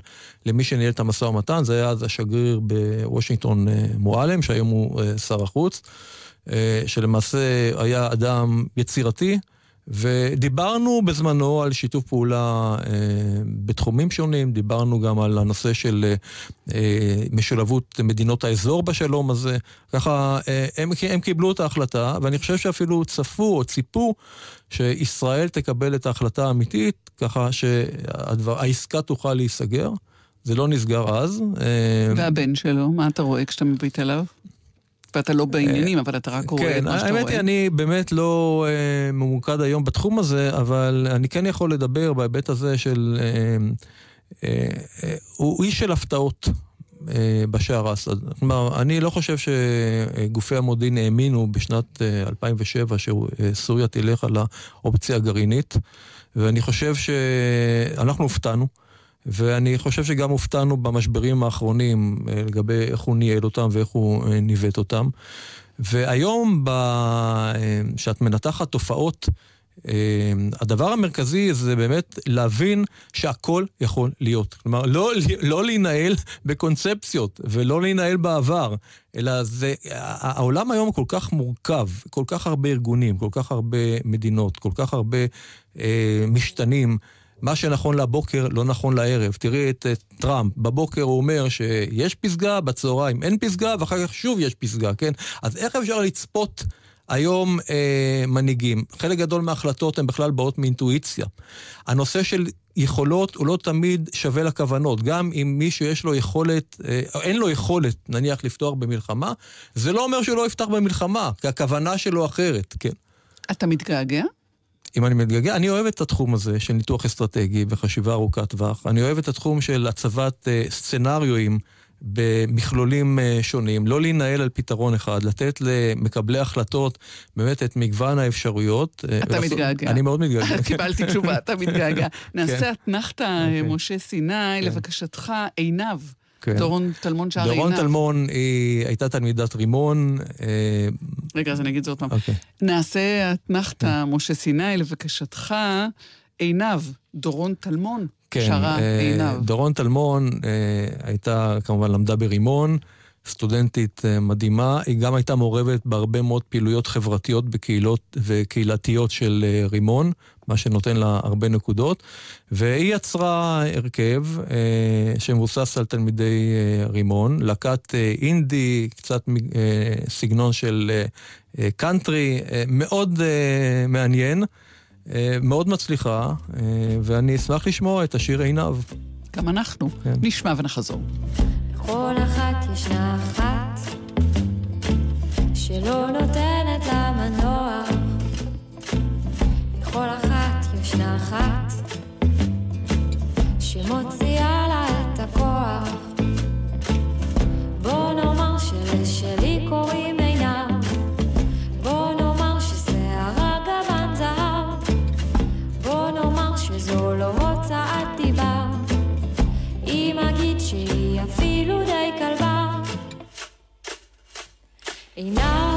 למי שניהל את המשא ומתן, זה היה אז השגריר בוושינגטון אה, מועלם, שהיום הוא אה, שר החוץ. אה, שלמעשה היה אדם יצירתי, ודיברנו בזמנו על שיתוף פעולה אה, בתחומים שונים, דיברנו גם על הנושא של אה, משולבות מדינות האזור בשלום הזה. ככה, הם, הם קיבלו את ההחלטה, ואני חושב שאפילו צפו או ציפו שישראל תקבל את ההחלטה האמיתית, ככה שהעסקה תוכל להיסגר. זה לא נסגר אז. והבן שלו, מה אתה רואה כשאתה מביט אליו? ואתה לא בעניינים, אבל אתה רק רואה כן, את מה שאתה רואה. האמת היא, אני באמת לא אה, ממוקד היום בתחום הזה, אבל אני כן יכול לדבר בהיבט הזה של... אה, אה, הוא איש של הפתעות. בשער אסד. כלומר, אני לא חושב שגופי המודיעין האמינו בשנת 2007 אה, שסוריה תלך על האופציה הגרעינית, ואני חושב שאנחנו הופתענו. ואני חושב שגם הופתענו במשברים האחרונים אה, לגבי איך הוא ניהל אותם ואיך הוא אה, ניווט אותם. והיום, כשאת אה, מנתחת תופעות, הדבר המרכזי זה באמת להבין שהכל יכול להיות. כלומר, לא, לא להינעל בקונספציות ולא להינעל בעבר, אלא זה, העולם היום כל כך מורכב, כל כך הרבה ארגונים, כל כך הרבה מדינות, כל כך הרבה אה, משתנים. מה שנכון לבוקר לא נכון לערב. תראי את, טראמפ, בבוקר הוא אומר שיש פסגה, בצהריים אין פסגה, ואחר כך שוב יש פסגה, כן? אז איך אפשר לצפות היום אה, מנהיגים? חלק גדול מההחלטות הן בכלל באות מאינטואיציה. הנושא של יכולות הוא לא תמיד שווה לכוונות. גם אם מישהו יש לו יכולת, אה, אין לו יכולת, נניח, לפתוח במלחמה, זה לא אומר שהוא לא יפתח במלחמה, כי הכוונה שלו אחרת, כן. אתה מתגעגע? אם אני מתגעגע, אני אוהב את התחום הזה של ניתוח אסטרטגי וחשיבה ארוכת טווח. אני אוהב את התחום של הצבת uh, סצנריואים במכלולים uh, שונים, לא להינעל על פתרון אחד, לתת למקבלי החלטות באמת את מגוון האפשרויות. אה, אתה ולעשות... מתגעגע. אני מאוד מתגעגע. קיבלתי תשובה, אתה מתגעגע. נעשה כן. אתנחתא, okay. אוקיי. משה סיני, לבקשתך, עינב. כן. דורון טלמון שער עיניו. דורון טלמון היא הייתה תלמידת רימון. אה, רגע, אז אני אגיד את זה עוד פעם. אוקיי. נעשה אתנחתא, okay. משה סיני, לבקשתך, עיניו, דורון טלמון. כן, שרה אה, עיניו. דורון טלמון אה, הייתה, כמובן, למדה ברימון. סטודנטית אה, מדהימה, היא גם הייתה מעורבת בהרבה מאוד פעילויות חברתיות בקהילות וקהילתיות של אה, רימון, מה שנותן לה הרבה נקודות, והיא יצרה הרכב אה, שמבוסס על תלמידי אה, רימון, להקת אה, אינדי, קצת אה, סגנון של אה, אה, קאנטרי, אה, מאוד אה, מעניין, אה, מאוד מצליחה, אה, ואני אשמח לשמוע את השיר עיניו. גם אנחנו. כן. נשמע ונחזור. לכל אחת ישנה אחת שלא נותנת לה מנוח. לכל אחת אחת שמוציאה לה את הכוח. בוא נאמר שלשלי קוראים עיניו בוא נאמר ששערה גוון זהב בוא נאמר שזו לא הוצאת דיבה אם אגיד שהיא אפילו די כלבה. עיניו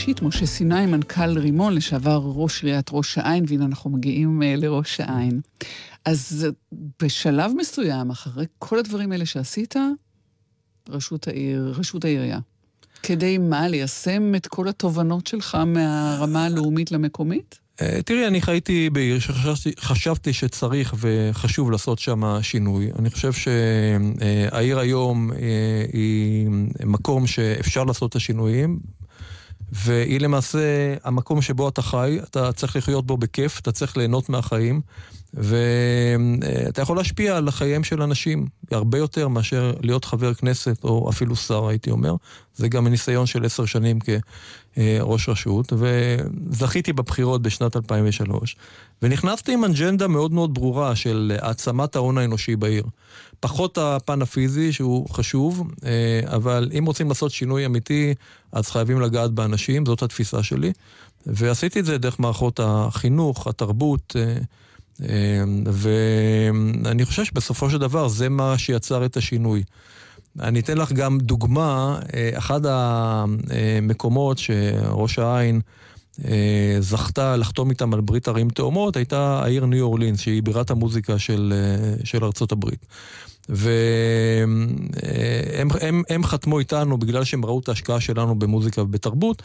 פגישה אישית, משה סיני, מנכ"ל רימון, לשעבר ראש עיריית ראש העין, והנה אנחנו מגיעים uh, לראש העין. אז בשלב מסוים, אחרי כל הדברים האלה שעשית, רשות העיר, רשות העירייה. כדי מה? ליישם את כל התובנות שלך מהרמה הלאומית למקומית? אה, תראי, אני חייתי בעיר שחשבתי שצריך וחשוב לעשות שם שינוי. אני חושב שהעיר היום אה, היא מקום שאפשר לעשות את השינויים. והיא למעשה המקום שבו אתה חי, אתה צריך לחיות בו בכיף, אתה צריך ליהנות מהחיים, ואתה יכול להשפיע על החייהם של אנשים הרבה יותר מאשר להיות חבר כנסת או אפילו שר, הייתי אומר. זה גם הניסיון של עשר שנים כראש רשות, וזכיתי בבחירות בשנת 2003, ונכנסתי עם אג'נדה מאוד מאוד ברורה של העצמת ההון האנושי בעיר. פחות הפן הפיזי, שהוא חשוב, אה, אבל אם רוצים לעשות שינוי אמיתי, אז חייבים לגעת באנשים, זאת התפיסה שלי. ועשיתי את זה דרך מערכות החינוך, התרבות, אה, אה, ואני חושב שבסופו של דבר זה מה שיצר את השינוי. אני אתן לך גם דוגמה, אחד המקומות שראש העין זכתה לחתום איתם על ברית ערים תאומות, הייתה העיר ניו אורלינס, שהיא בירת המוזיקה של, של ארצות הברית. והם הם, הם חתמו איתנו בגלל שהם ראו את ההשקעה שלנו במוזיקה ובתרבות.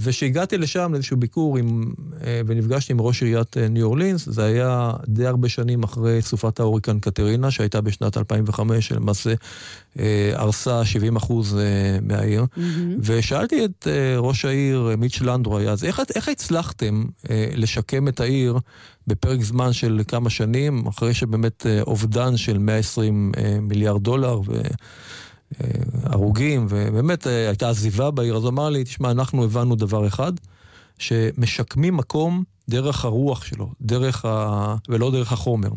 וכשהגעתי לשם לאיזשהו ביקור עם, אה, ונפגשתי עם ראש עיריית אה, ניו אורלינס, זה היה די הרבה שנים אחרי סופת ההוריקן קטרינה, שהייתה בשנת 2005, שלמעשה אה, הרסה 70 אחוז מהעיר. Mm-hmm. ושאלתי את ראש העיר, מיץ' לנדרו היה, אז איך, איך הצלחתם לשקם את העיר בפרק זמן של כמה שנים, אחרי שבאמת אובדן של 120 מיליארד דולר, ו... הרוגים, ובאמת אה, הייתה עזיבה בעיר, אז הוא אמר לי, תשמע, אנחנו הבנו דבר אחד, שמשקמים מקום דרך הרוח שלו, דרך ה... ולא דרך החומר.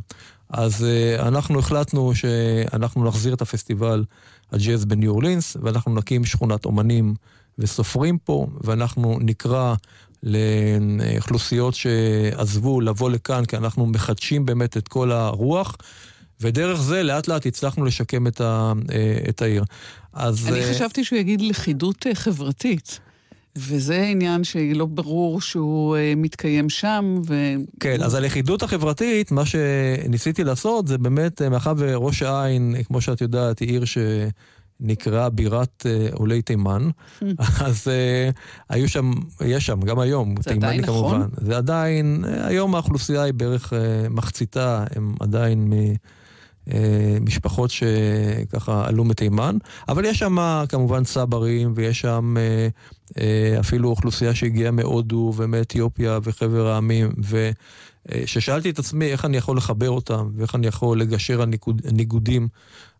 אז אנחנו החלטנו שאנחנו נחזיר את הפסטיבל הג'אז בניו אורלינס, ואנחנו נקים שכונת אומנים וסופרים פה, ואנחנו נקרא לאוכלוסיות שעזבו לבוא לכאן, כי אנחנו מחדשים באמת את כל הרוח. ודרך זה לאט לאט הצלחנו לשקם את, ה, אה, את העיר. אז... אני uh... חשבתי שהוא יגיד לכידות אה, חברתית. וזה עניין שלא ברור שהוא מתקיים שם, ו... כן, אז הלכידות החברתית, מה שניסיתי לעשות זה באמת, מאחר וראש העין, כמו שאת יודעת, היא עיר ש... נקראה בירת uh, עולי תימן, אז uh, היו שם, יש שם, גם היום, זה עדיין כמובן. נכון? זה עדיין, היום האוכלוסייה היא בערך uh, מחציתה, הם עדיין מ... אה, משפחות שככה עלו מתימן, אבל יש שם כמובן צברים, ויש שם אה, אה, אפילו אוכלוסייה שהגיעה מהודו ומאתיופיה וחבר העמים, וכששאלתי את עצמי איך אני יכול לחבר אותם, ואיך אני יכול לגשר על ניגוד, ניגודים,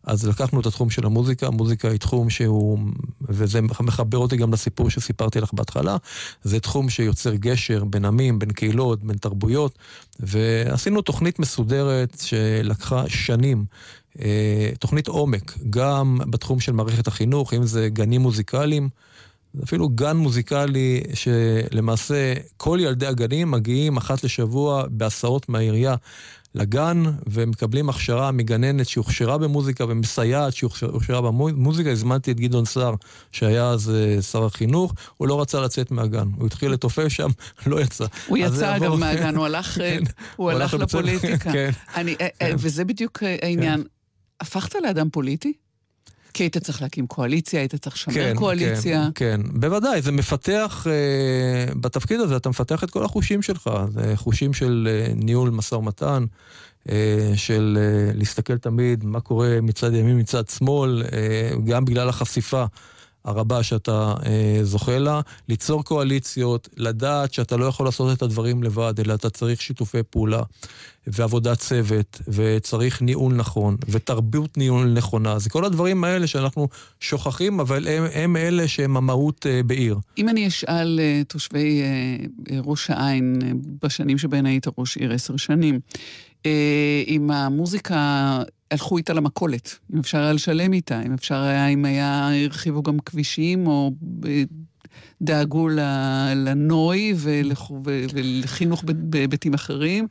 אז לקחנו את התחום של המוזיקה, המוזיקה היא תחום שהוא, וזה מחבר אותי גם לסיפור שסיפרתי לך בהתחלה, זה תחום שיוצר גשר בין עמים, בין קהילות, בין תרבויות, ועשינו תוכנית מסודרת שלקחה שנים. אה, תוכנית עומק, גם בתחום של מערכת החינוך, אם זה גנים מוזיקליים, אפילו גן מוזיקלי שלמעשה כל ילדי הגנים מגיעים אחת לשבוע בהסעות מהעירייה לגן ומקבלים הכשרה מגננת שהוכשרה במוזיקה ומסייעת שהוכשרה במוזיקה. הזמנתי את גדעון סער, שהיה אז אה, שר החינוך, הוא לא רצה לצאת מהגן. הוא התחיל לתופף שם, לא יצא. הוא יצא אגב מהגן, הוא הלך, אה, כן, הוא הלך לפוליטיקה. כן. אה, וזה בדיוק העניין. הפכת לאדם פוליטי? כי היית צריך להקים קואליציה, היית צריך לשמר כן, קואליציה. כן, כן, בוודאי, זה מפתח, אה, בתפקיד הזה אתה מפתח את כל החושים שלך. זה חושים של אה, ניהול משא ומתן, אה, של אה, להסתכל תמיד מה קורה מצד ימין, מצד שמאל, אה, גם בגלל החשיפה. הרבה שאתה אה, זוכה לה, ליצור קואליציות, לדעת שאתה לא יכול לעשות את הדברים לבד, אלא אתה צריך שיתופי פעולה ועבודת צוות, וצריך ניהול נכון, ותרבות ניהול נכונה. זה כל הדברים האלה שאנחנו שוכחים, אבל הם, הם אלה שהם המהות אה, בעיר. אם אני אשאל אה, תושבי אה, ראש העין, אה, בשנים שבהן היית ראש עיר עשר שנים, אה, עם המוזיקה הלכו איתה למכולת, אם אפשר היה לשלם איתה, אם אפשר היה, אם היה, הרחיבו גם כבישים, או אה, דאגו לנוי ולחינוך בהיבטים אחרים.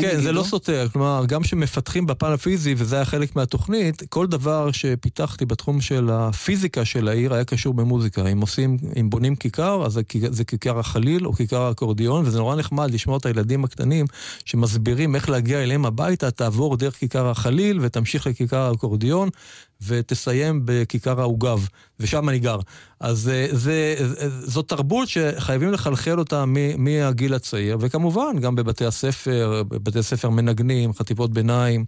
כן, זה לא סותר. כלומר, גם כשמפתחים בפן הפיזי, וזה היה חלק מהתוכנית, כל דבר שפיתחתי בתחום של הפיזיקה של העיר היה קשור במוזיקה. אם עושים, אם בונים כיכר, אז זה כיכר החליל או כיכר האקורדיון, וזה נורא נחמד לשמוע את הילדים הקטנים שמסבירים איך להגיע אליהם הביתה, תעבור דרך כיכר החליל ותמשיך לכיכר האקורדיון, ותסיים בכיכר העוגב, ושם אני גר. אז אה, זה, זה, זו תרבות שחייבים לחלחל אותה מהגיל הצעיר, וכמובן גם בבתי הספר, בבתי ספר מנגנים, חטיבות ביניים.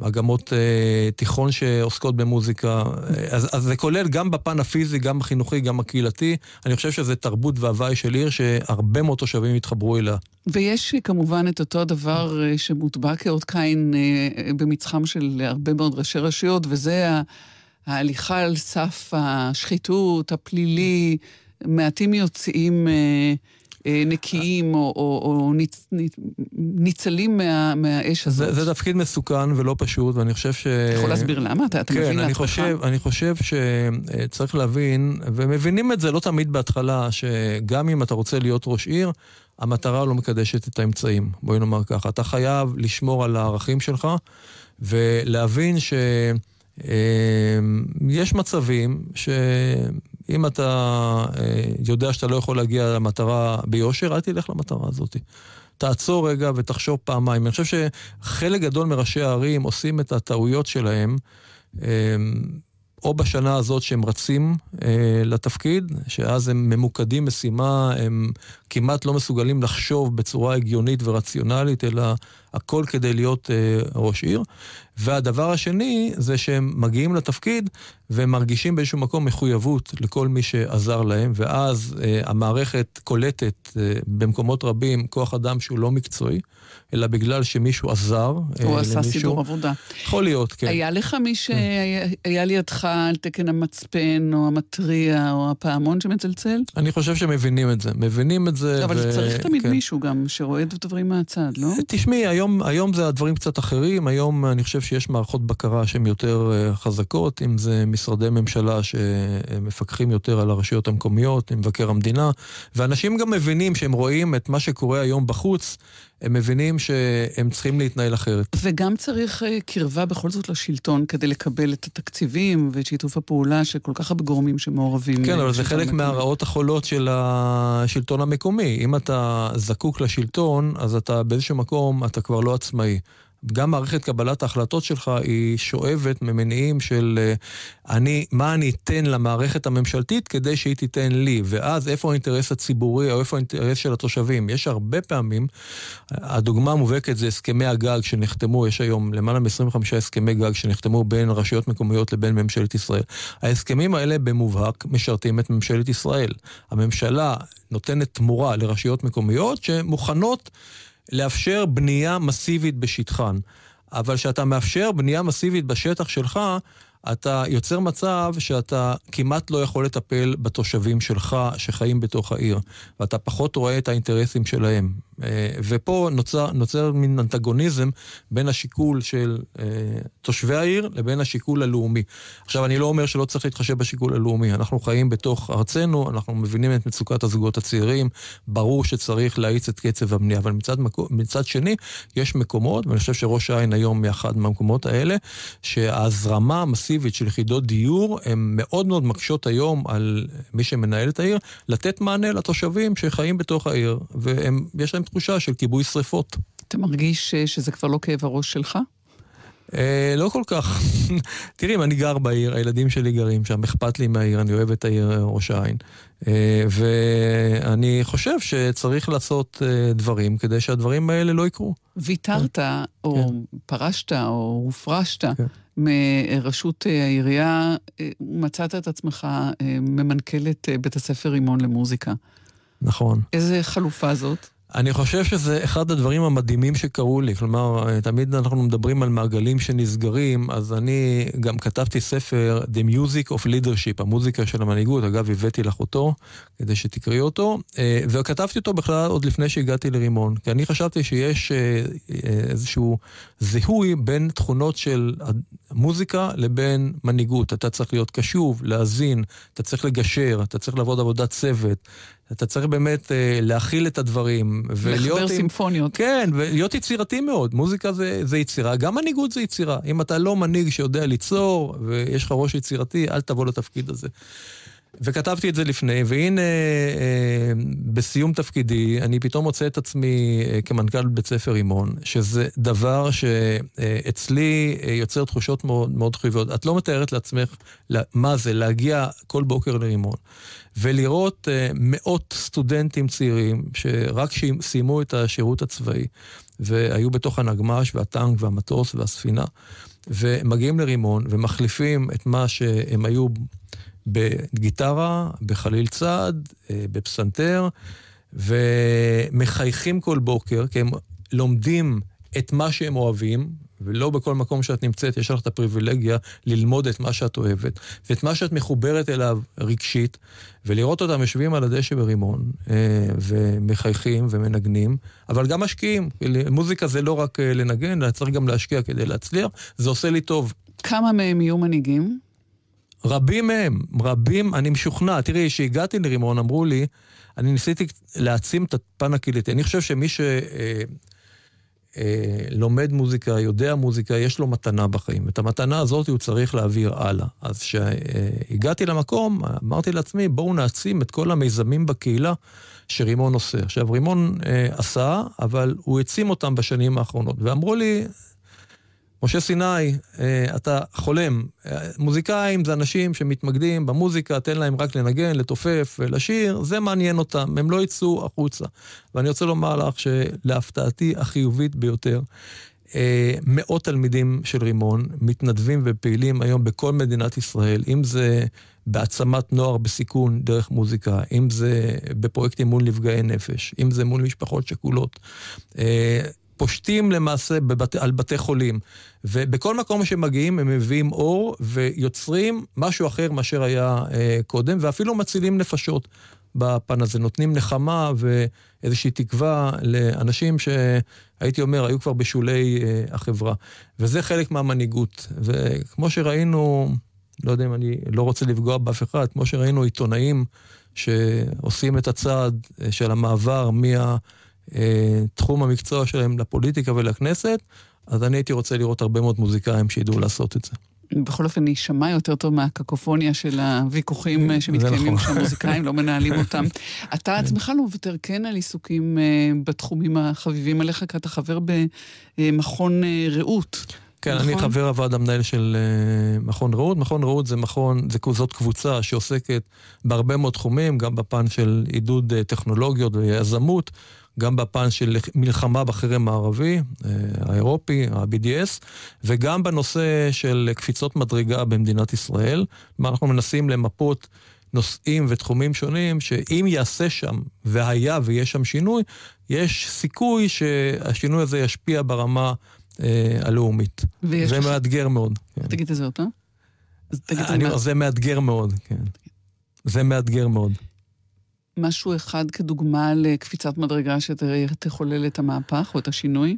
מגמות אה, תיכון שעוסקות במוזיקה. אז, אז זה כולל גם בפן הפיזי, גם החינוכי, גם הקהילתי. אני חושב שזה תרבות והוואי של עיר שהרבה מאוד תושבים התחברו אליה. ויש כמובן את אותו הדבר אה, שמוטבע כאות קין אה, במצחם של הרבה מאוד ראשי רשויות, וזה ההליכה על סף השחיתות, הפלילי. מעטים יוצאים... אה, אה, נקיים או, או, או ניצ, ניצלים מה, מהאש הזאת. זה, זה תפקיד מסוכן ולא פשוט, ואני חושב ש... אתה יכול להסביר למה? אתה, אתה כן, מבין לעצמך? חושב, אני חושב שצריך להבין, ומבינים את זה לא תמיד בהתחלה, שגם אם אתה רוצה להיות ראש עיר, המטרה לא מקדשת את האמצעים. בואי נאמר ככה, אתה חייב לשמור על הערכים שלך ולהבין ש... אמ, יש מצבים שאם אתה אה, יודע שאתה לא יכול להגיע למטרה ביושר, אל תלך למטרה הזאת. תעצור רגע ותחשוב פעמיים. אני חושב שחלק גדול מראשי הערים עושים את הטעויות שלהם. אמ, או בשנה הזאת שהם רצים אה, לתפקיד, שאז הם ממוקדים משימה, הם כמעט לא מסוגלים לחשוב בצורה הגיונית ורציונלית, אלא הכל כדי להיות אה, ראש עיר. והדבר השני זה שהם מגיעים לתפקיד והם מרגישים באיזשהו מקום מחויבות לכל מי שעזר להם, ואז אה, המערכת קולטת אה, במקומות רבים כוח אדם שהוא לא מקצועי, אלא בגלל שמישהו עזר הוא אה, למישהו. הוא עשה סידור עבודה. יכול להיות, כן. היה לך מי שהיה כן. לידך על תקן המצפן, או המתריע, או הפעמון שמצלצל? אני חושב שמבינים את זה. מבינים את זה. אבל ו... צריך תמיד כן. מישהו גם שרואה את הדברים מהצד, לא? תשמעי, היום, היום זה הדברים קצת אחרים. היום אני חושב שיש מערכות בקרה שהן יותר אה, חזקות, אם זה משרדי ממשלה שמפקחים יותר על הרשויות המקומיות, עם מבקר המדינה, ואנשים גם מבינים שהם רואים את מה שקורה היום בחוץ. הם מבינים שהם צריכים להתנהל אחרת. וגם צריך אה, קרבה בכל זאת לשלטון כדי לקבל את התקציבים ואת שיתוף הפעולה של כל כך הרבה גורמים שמעורבים. כן, אבל זה חלק המקומי. מהרעות החולות של השלטון המקומי. אם אתה זקוק לשלטון, אז אתה באיזשהו מקום, אתה כבר לא עצמאי. גם מערכת קבלת ההחלטות שלך היא שואבת ממניעים של אה, אני, מה אני אתן למערכת הממשלתית כדי שהיא תיתן לי, ואז איפה האינטרס הציבורי או איפה האינטרס של התושבים. יש הרבה פעמים, הדוגמה המובהקת זה הסכמי הגג שנחתמו, יש היום למעלה מ-25 הסכמי גג שנחתמו בין רשויות מקומיות לבין ממשלת ישראל. ההסכמים האלה במובהק משרתים את ממשלת ישראל. הממשלה נותנת תמורה לרשויות מקומיות שמוכנות לאפשר בנייה מסיבית בשטחן. אבל כשאתה מאפשר בנייה מסיבית בשטח שלך, אתה יוצר מצב שאתה כמעט לא יכול לטפל בתושבים שלך שחיים בתוך העיר, ואתה פחות רואה את האינטרסים שלהם. אה, ופה נוצר, נוצר מין אנטגוניזם בין השיקול של אה, תושבי העיר לבין השיקול הלאומי. עכשיו, אני לא אומר שלא צריך להתחשב בשיקול הלאומי. אנחנו חיים בתוך ארצנו, אנחנו מבינים את מצוקת הזוגות הצעירים, ברור שצריך להאיץ את קצב הבנייה, אבל מצד, מצד שני, יש מקומות, ואני חושב שראש העין היום מאחד מהמקומות האלה, שההזרמה המסיבית של יחידות דיור, הן מאוד מאוד מקשות היום על מי שמנהל את העיר, לתת מענה לתושבים שחיים בתוך העיר, ויש להם תחושה של כיבוי שריפות. אתה מרגיש אה, שזה כבר לא כאב הראש שלך? אה, לא כל כך. תראי, אני גר בעיר, הילדים שלי גרים שם, אכפת לי מהעיר, אני אוהב את העיר אה, ראש העין. אה, ואני חושב שצריך לעשות דברים כדי שהדברים האלה לא יקרו. ויתרת, כן. או כן. פרשת, או הופרשת כן. מראשות העירייה, מצאת את עצמך ממנכ"ל את בית הספר רימון למוזיקה. נכון. איזה חלופה זאת? אני חושב שזה אחד הדברים המדהימים שקרו לי. כלומר, תמיד אנחנו מדברים על מעגלים שנסגרים, אז אני גם כתבתי ספר, The Music of Leadership, המוזיקה של המנהיגות. אגב, הבאתי לך אותו כדי שתקראי אותו, אה, וכתבתי אותו בכלל עוד לפני שהגעתי לרימון. כי אני חשבתי שיש אה, אה, איזשהו זיהוי בין תכונות של מוזיקה לבין מנהיגות. אתה צריך להיות קשוב, להאזין, אתה צריך לגשר, אתה צריך לעבוד עבודת צוות. אתה צריך באמת אה, להכיל את הדברים. לחבר סימפוניות. כן, ולהיות יצירתי מאוד. מוזיקה זה, זה יצירה, גם מנהיגות זה יצירה. אם אתה לא מנהיג שיודע ליצור, ויש לך ראש יצירתי, אל תבוא לתפקיד הזה. וכתבתי את זה לפני, והנה, אה, בסיום תפקידי, אני פתאום מוצא את עצמי אה, כמנכ"ל בית ספר רימון, שזה דבר שאצלי אה, יוצר תחושות מאוד מאוד חיוביות. את לא מתארת לעצמך מה זה להגיע כל בוקר לרימון, ולראות אה, מאות סטודנטים צעירים שרק סיימו את השירות הצבאי, והיו בתוך הנגמ"ש והטנק והמטוס והספינה, ומגיעים לרימון ומחליפים את מה שהם היו בגיטרה, בחליל צעד, אה, בפסנתר, ומחייכים כל בוקר, כי הם לומדים את מה שהם אוהבים, ולא בכל מקום שאת נמצאת יש לך את הפריבילגיה ללמוד את מה שאת אוהבת, ואת מה שאת מחוברת אליו רגשית, ולראות אותם יושבים על הדשא ברימון, אה, ומחייכים ומנגנים, אבל גם משקיעים. מוזיקה זה לא רק אה, לנגן, צריך גם להשקיע כדי להצליח, זה עושה לי טוב. כמה מהם יהיו מנהיגים? רבים מהם, רבים, אני משוכנע. תראי, כשהגעתי לרימון אמרו לי, אני ניסיתי להעצים את הפן הקהילתי. אני חושב שמי ש... אה, אה, מוזיקה, יודע מוזיקה, יש לו מתנה בחיים. את המתנה הזאת הוא צריך להעביר הלאה. אז כשהגעתי למקום, אמרתי לעצמי, בואו נעצים את כל המיזמים בקהילה שרימון עושה. עכשיו, רימון אה, עשה, אבל הוא העצים אותם בשנים האחרונות. ואמרו לי, משה סיני, אה, אתה חולם. אה, מוזיקאים זה אנשים שמתמקדים במוזיקה, תן להם רק לנגן, לתופף, לשיר, זה מעניין אותם, הם לא יצאו החוצה. ואני רוצה לומר לך שלהפתעתי החיובית ביותר, אה, מאות תלמידים של רימון מתנדבים ופעילים היום בכל מדינת ישראל, אם זה בהעצמת נוער בסיכון דרך מוזיקה, אם זה בפרויקטים מול נפגעי נפש, אם זה מול משפחות שכולות. פושטים למעשה בבת, על בתי חולים. ובכל מקום שמגיעים הם מביאים אור ויוצרים משהו אחר מאשר היה אה, קודם, ואפילו מצילים נפשות בפן הזה. נותנים נחמה ואיזושהי תקווה לאנשים שהייתי אומר, היו כבר בשולי אה, החברה. וזה חלק מהמנהיגות. וכמו שראינו, לא יודע אם אני לא רוצה לפגוע באף אחד, כמו שראינו עיתונאים שעושים את הצעד אה, של המעבר מה... אה, תחום המקצוע שלהם לפוליטיקה ולכנסת, אז אני הייתי רוצה לראות הרבה מאוד מוזיקאים שידעו לעשות את זה. בכל אופן יישמע יותר טוב מהקקופוניה של הוויכוחים אה, שמתקיימים נכון. כשהמוזיקאים לא מנהלים אותם. אתה עצמך לא מוותר כן על עיסוקים אה, בתחומים החביבים עליך, כי אתה חבר במכון רעות. כן, נכון? אני חבר הוועד המנהל של מכון רעות. מכון רעות זה מכון, זה, זאת קבוצה שעוסקת בהרבה מאוד תחומים, גם בפן של עידוד טכנולוגיות ויזמות, גם בפן של מלחמה בחרם הערבי, אה, האירופי, ה-BDS, וגם בנושא של קפיצות מדרגה במדינת ישראל. כלומר, אנחנו מנסים למפות נושאים ותחומים שונים, שאם יעשה שם, והיה ויש שם שינוי, יש סיכוי שהשינוי הזה ישפיע ברמה אה, הלאומית. זה לך- מאתגר מאוד. כן. תגיד את זה עוד פעם. אני מה- זה מאתגר מאוד, כן. זה מאתגר מאוד. משהו אחד כדוגמה לקפיצת מדרגה שתחולל את המהפך או את השינוי?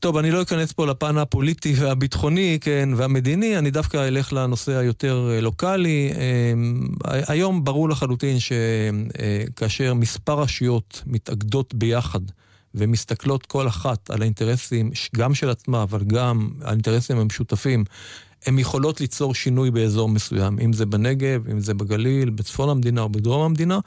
טוב, אני לא אכנס פה לפן הפוליטי והביטחוני, כן, והמדיני, אני דווקא אלך לנושא היותר אה, לוקאלי. אה, היום ברור לחלוטין שכאשר מספר רשויות מתאגדות ביחד ומסתכלות כל אחת על האינטרסים, גם של עצמה, אבל גם האינטרסים המשותפים, הן יכולות ליצור שינוי באזור מסוים, אם זה בנגב, אם זה בגליל, בצפון המדינה או בדרום המדינה,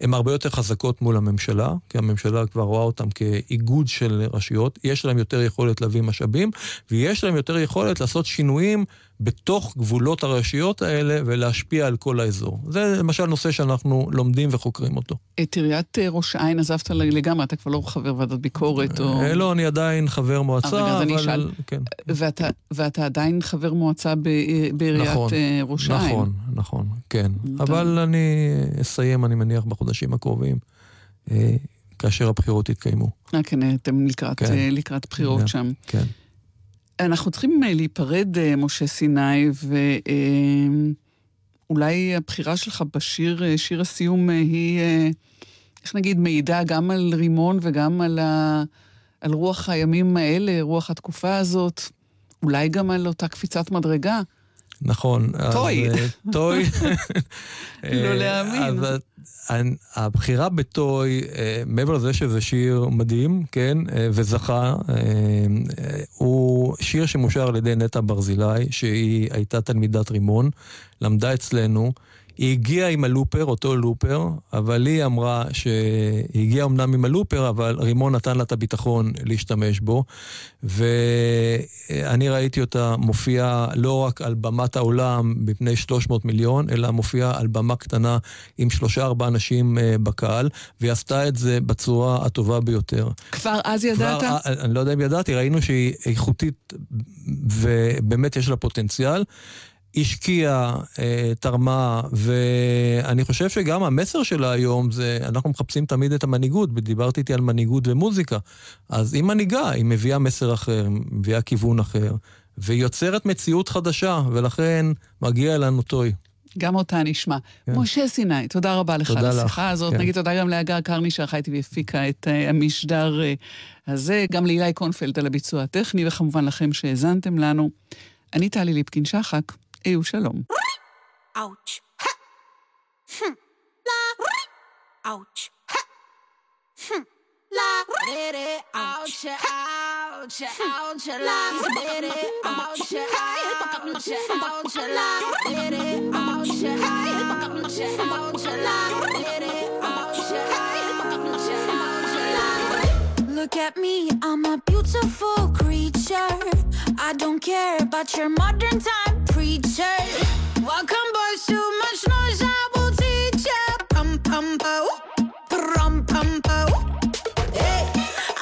הן הרבה יותר חזקות מול הממשלה, כי הממשלה כבר רואה אותן כאיגוד של רשויות, יש להן יותר יכולת להביא משאבים, ויש להן יותר יכולת לעשות שינויים בתוך גבולות הרשויות האלה ולהשפיע על כל האזור. זה למשל נושא שאנחנו לומדים וחוקרים אותו. את עיריית אה, ראש העין עזבת לגמרי, אתה כבר לא חבר ועדת ביקורת או... אה, לא, אני עדיין חבר מועצה, רגע, אז אני אבל... אשאל. כן. ואתה, ואתה עדיין חבר מועצה ב, בעיריית נכון, אה, ראש העין. נכון, נכון, כן. אבל אני אסיים, אני מניח, בחודשים הקרובים, אה, כאשר הבחירות יתקיימו. אה, כן, אתם לקראת, כן. אה, לקראת בחירות כן. שם. כן. אנחנו צריכים אה, להיפרד, אה, משה סיני, ואולי הבחירה שלך בשיר, אה, שיר הסיום, אה, היא, אה, איך נגיד, מעידה גם על רימון וגם על, ה, על רוח הימים האלה, רוח התקופה הזאת, אולי גם על אותה קפיצת מדרגה. נכון. טוי. אה, טוי. לא אה, להאמין. אז הבחירה בטוי, אה, מעבר לזה שזה שיר מדהים, כן, אה, וזכה, אה, הוא שיר שמושר על ידי נטע ברזילי, שהיא הייתה תלמידת רימון, למדה אצלנו. היא הגיעה עם הלופר, אותו לופר, אבל היא אמרה שהיא הגיעה אמנם עם הלופר, אבל רימון נתן לה את הביטחון להשתמש בו. ואני ראיתי אותה מופיעה לא רק על במת העולם בפני 300 מיליון, אלא מופיעה על במה קטנה עם שלושה ארבעה אנשים אה, בקהל, והיא עשתה את זה בצורה הטובה ביותר. כבר אז ידעת? כבר, אה, אני לא יודע אם ידעתי, ראינו שהיא איכותית ובאמת יש לה פוטנציאל. השקיעה, אה, תרמה, ואני חושב שגם המסר שלה היום זה, אנחנו מחפשים תמיד את המנהיגות, ודיברתי איתי על מנהיגות ומוזיקה. אז היא מנהיגה, היא מביאה מסר אחר, מביאה כיוון אחר, והיא יוצרת מציאות חדשה, ולכן מגיע לנו טוי. גם אותה נשמע. כן. משה סיני, תודה רבה לך תודה על לך, השיחה הזאת. כן. נגיד תודה גם להגר קרני שערכה איתי והפיקה את uh, המשדר uh, הזה, גם לאילי קונפלד על הביצוע הטכני, וכמובן לכם שהאזנתם לנו. אני טלי ליפקין-שחק, היו שלום. Ouch. Ha. Hmm. La. Ouch. Ha. Hmm. La. Dere. Ouch. Ouch. Ouch. La. Dere. Ouch. Ouch. Ouch. La. Dere. Ouch. Ouch. Ouch. La. Dere. Ouch. Ouch. Ouch. La. Look at me, I'm a beautiful creature. I don't care about your modern time preacher. Welcome, boys, too much noise, I will teach ya. Pum pum po, pum pum po. Hey,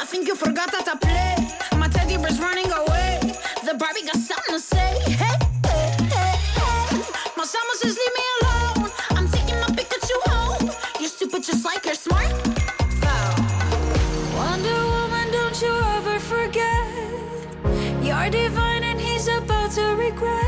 I think you forgot that I play. My teddy bear's running away. The Barbie got something to say. Hey, hey, hey, hey. My says leave me alone. I'm taking my Pikachu home. You're stupid just like you're smart. Wonder Woman, don't you ever forget. You're divine and he's about to regret.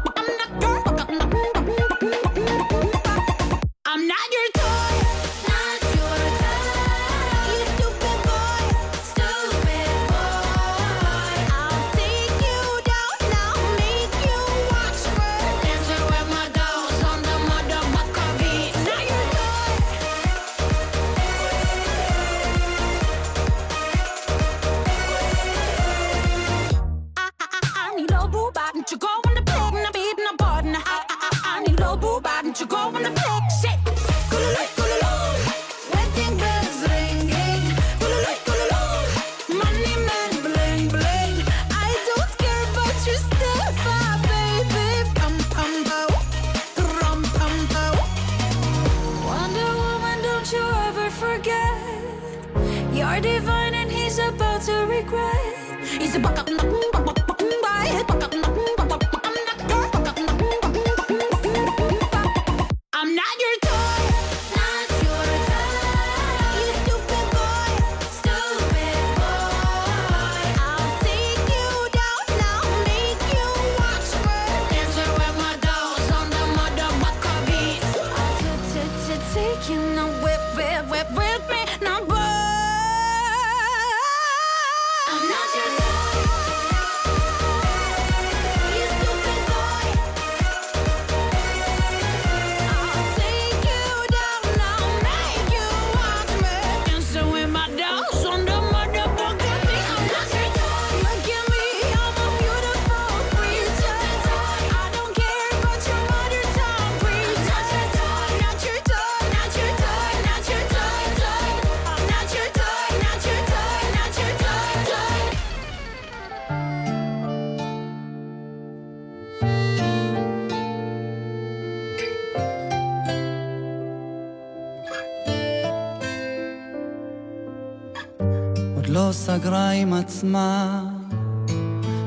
עצמה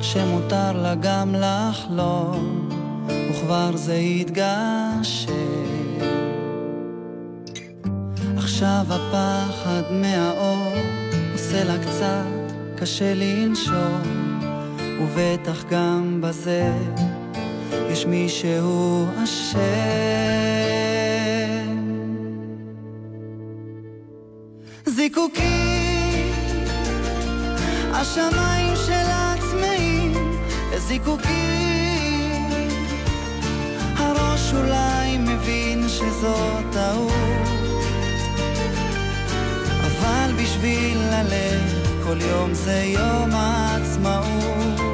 שמותר לה גם לחלום וכבר זה התגשם עכשיו הפחד מהאור עושה לה קצת קשה לנשום ובטח גם בזה יש מישהו אשם. זיקוקים השמיים שלה צמאים לזיקוקים. הראש אולי מבין שזו טעות, אבל בשביל הלב כל יום זה יום העצמאות.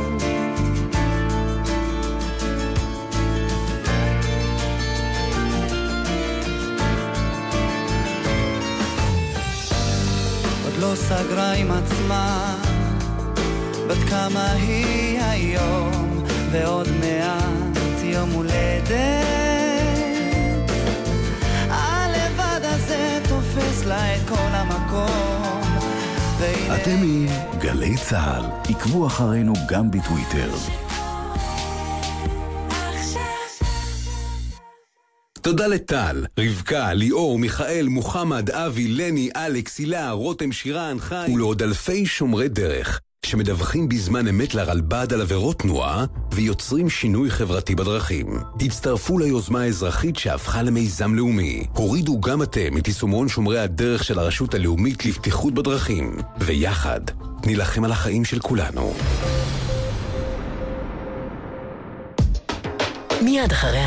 לא סגרה עם עצמה בת כמה היא היום, ועוד מעט יום הולדת. הלבד הזה תופס לה את כל המקום. אתם עם גלי צה"ל, עקבו אחרינו גם בטוויטר. תודה לטל, רבקה, ליאור, מיכאל, מוחמד, אבי, לני, אלכס, הילה, רותם, שירן, חיים ולעוד אלפי שומרי דרך. שמדווחים בזמן אמת לרלב"ד על עבירות תנועה ויוצרים שינוי חברתי בדרכים. הצטרפו ליוזמה האזרחית שהפכה למיזם לאומי. הורידו גם אתם את יישומון שומרי הדרך של הרשות הלאומית לבטיחות בדרכים, ויחד נילחם על החיים של כולנו. מיד אחרי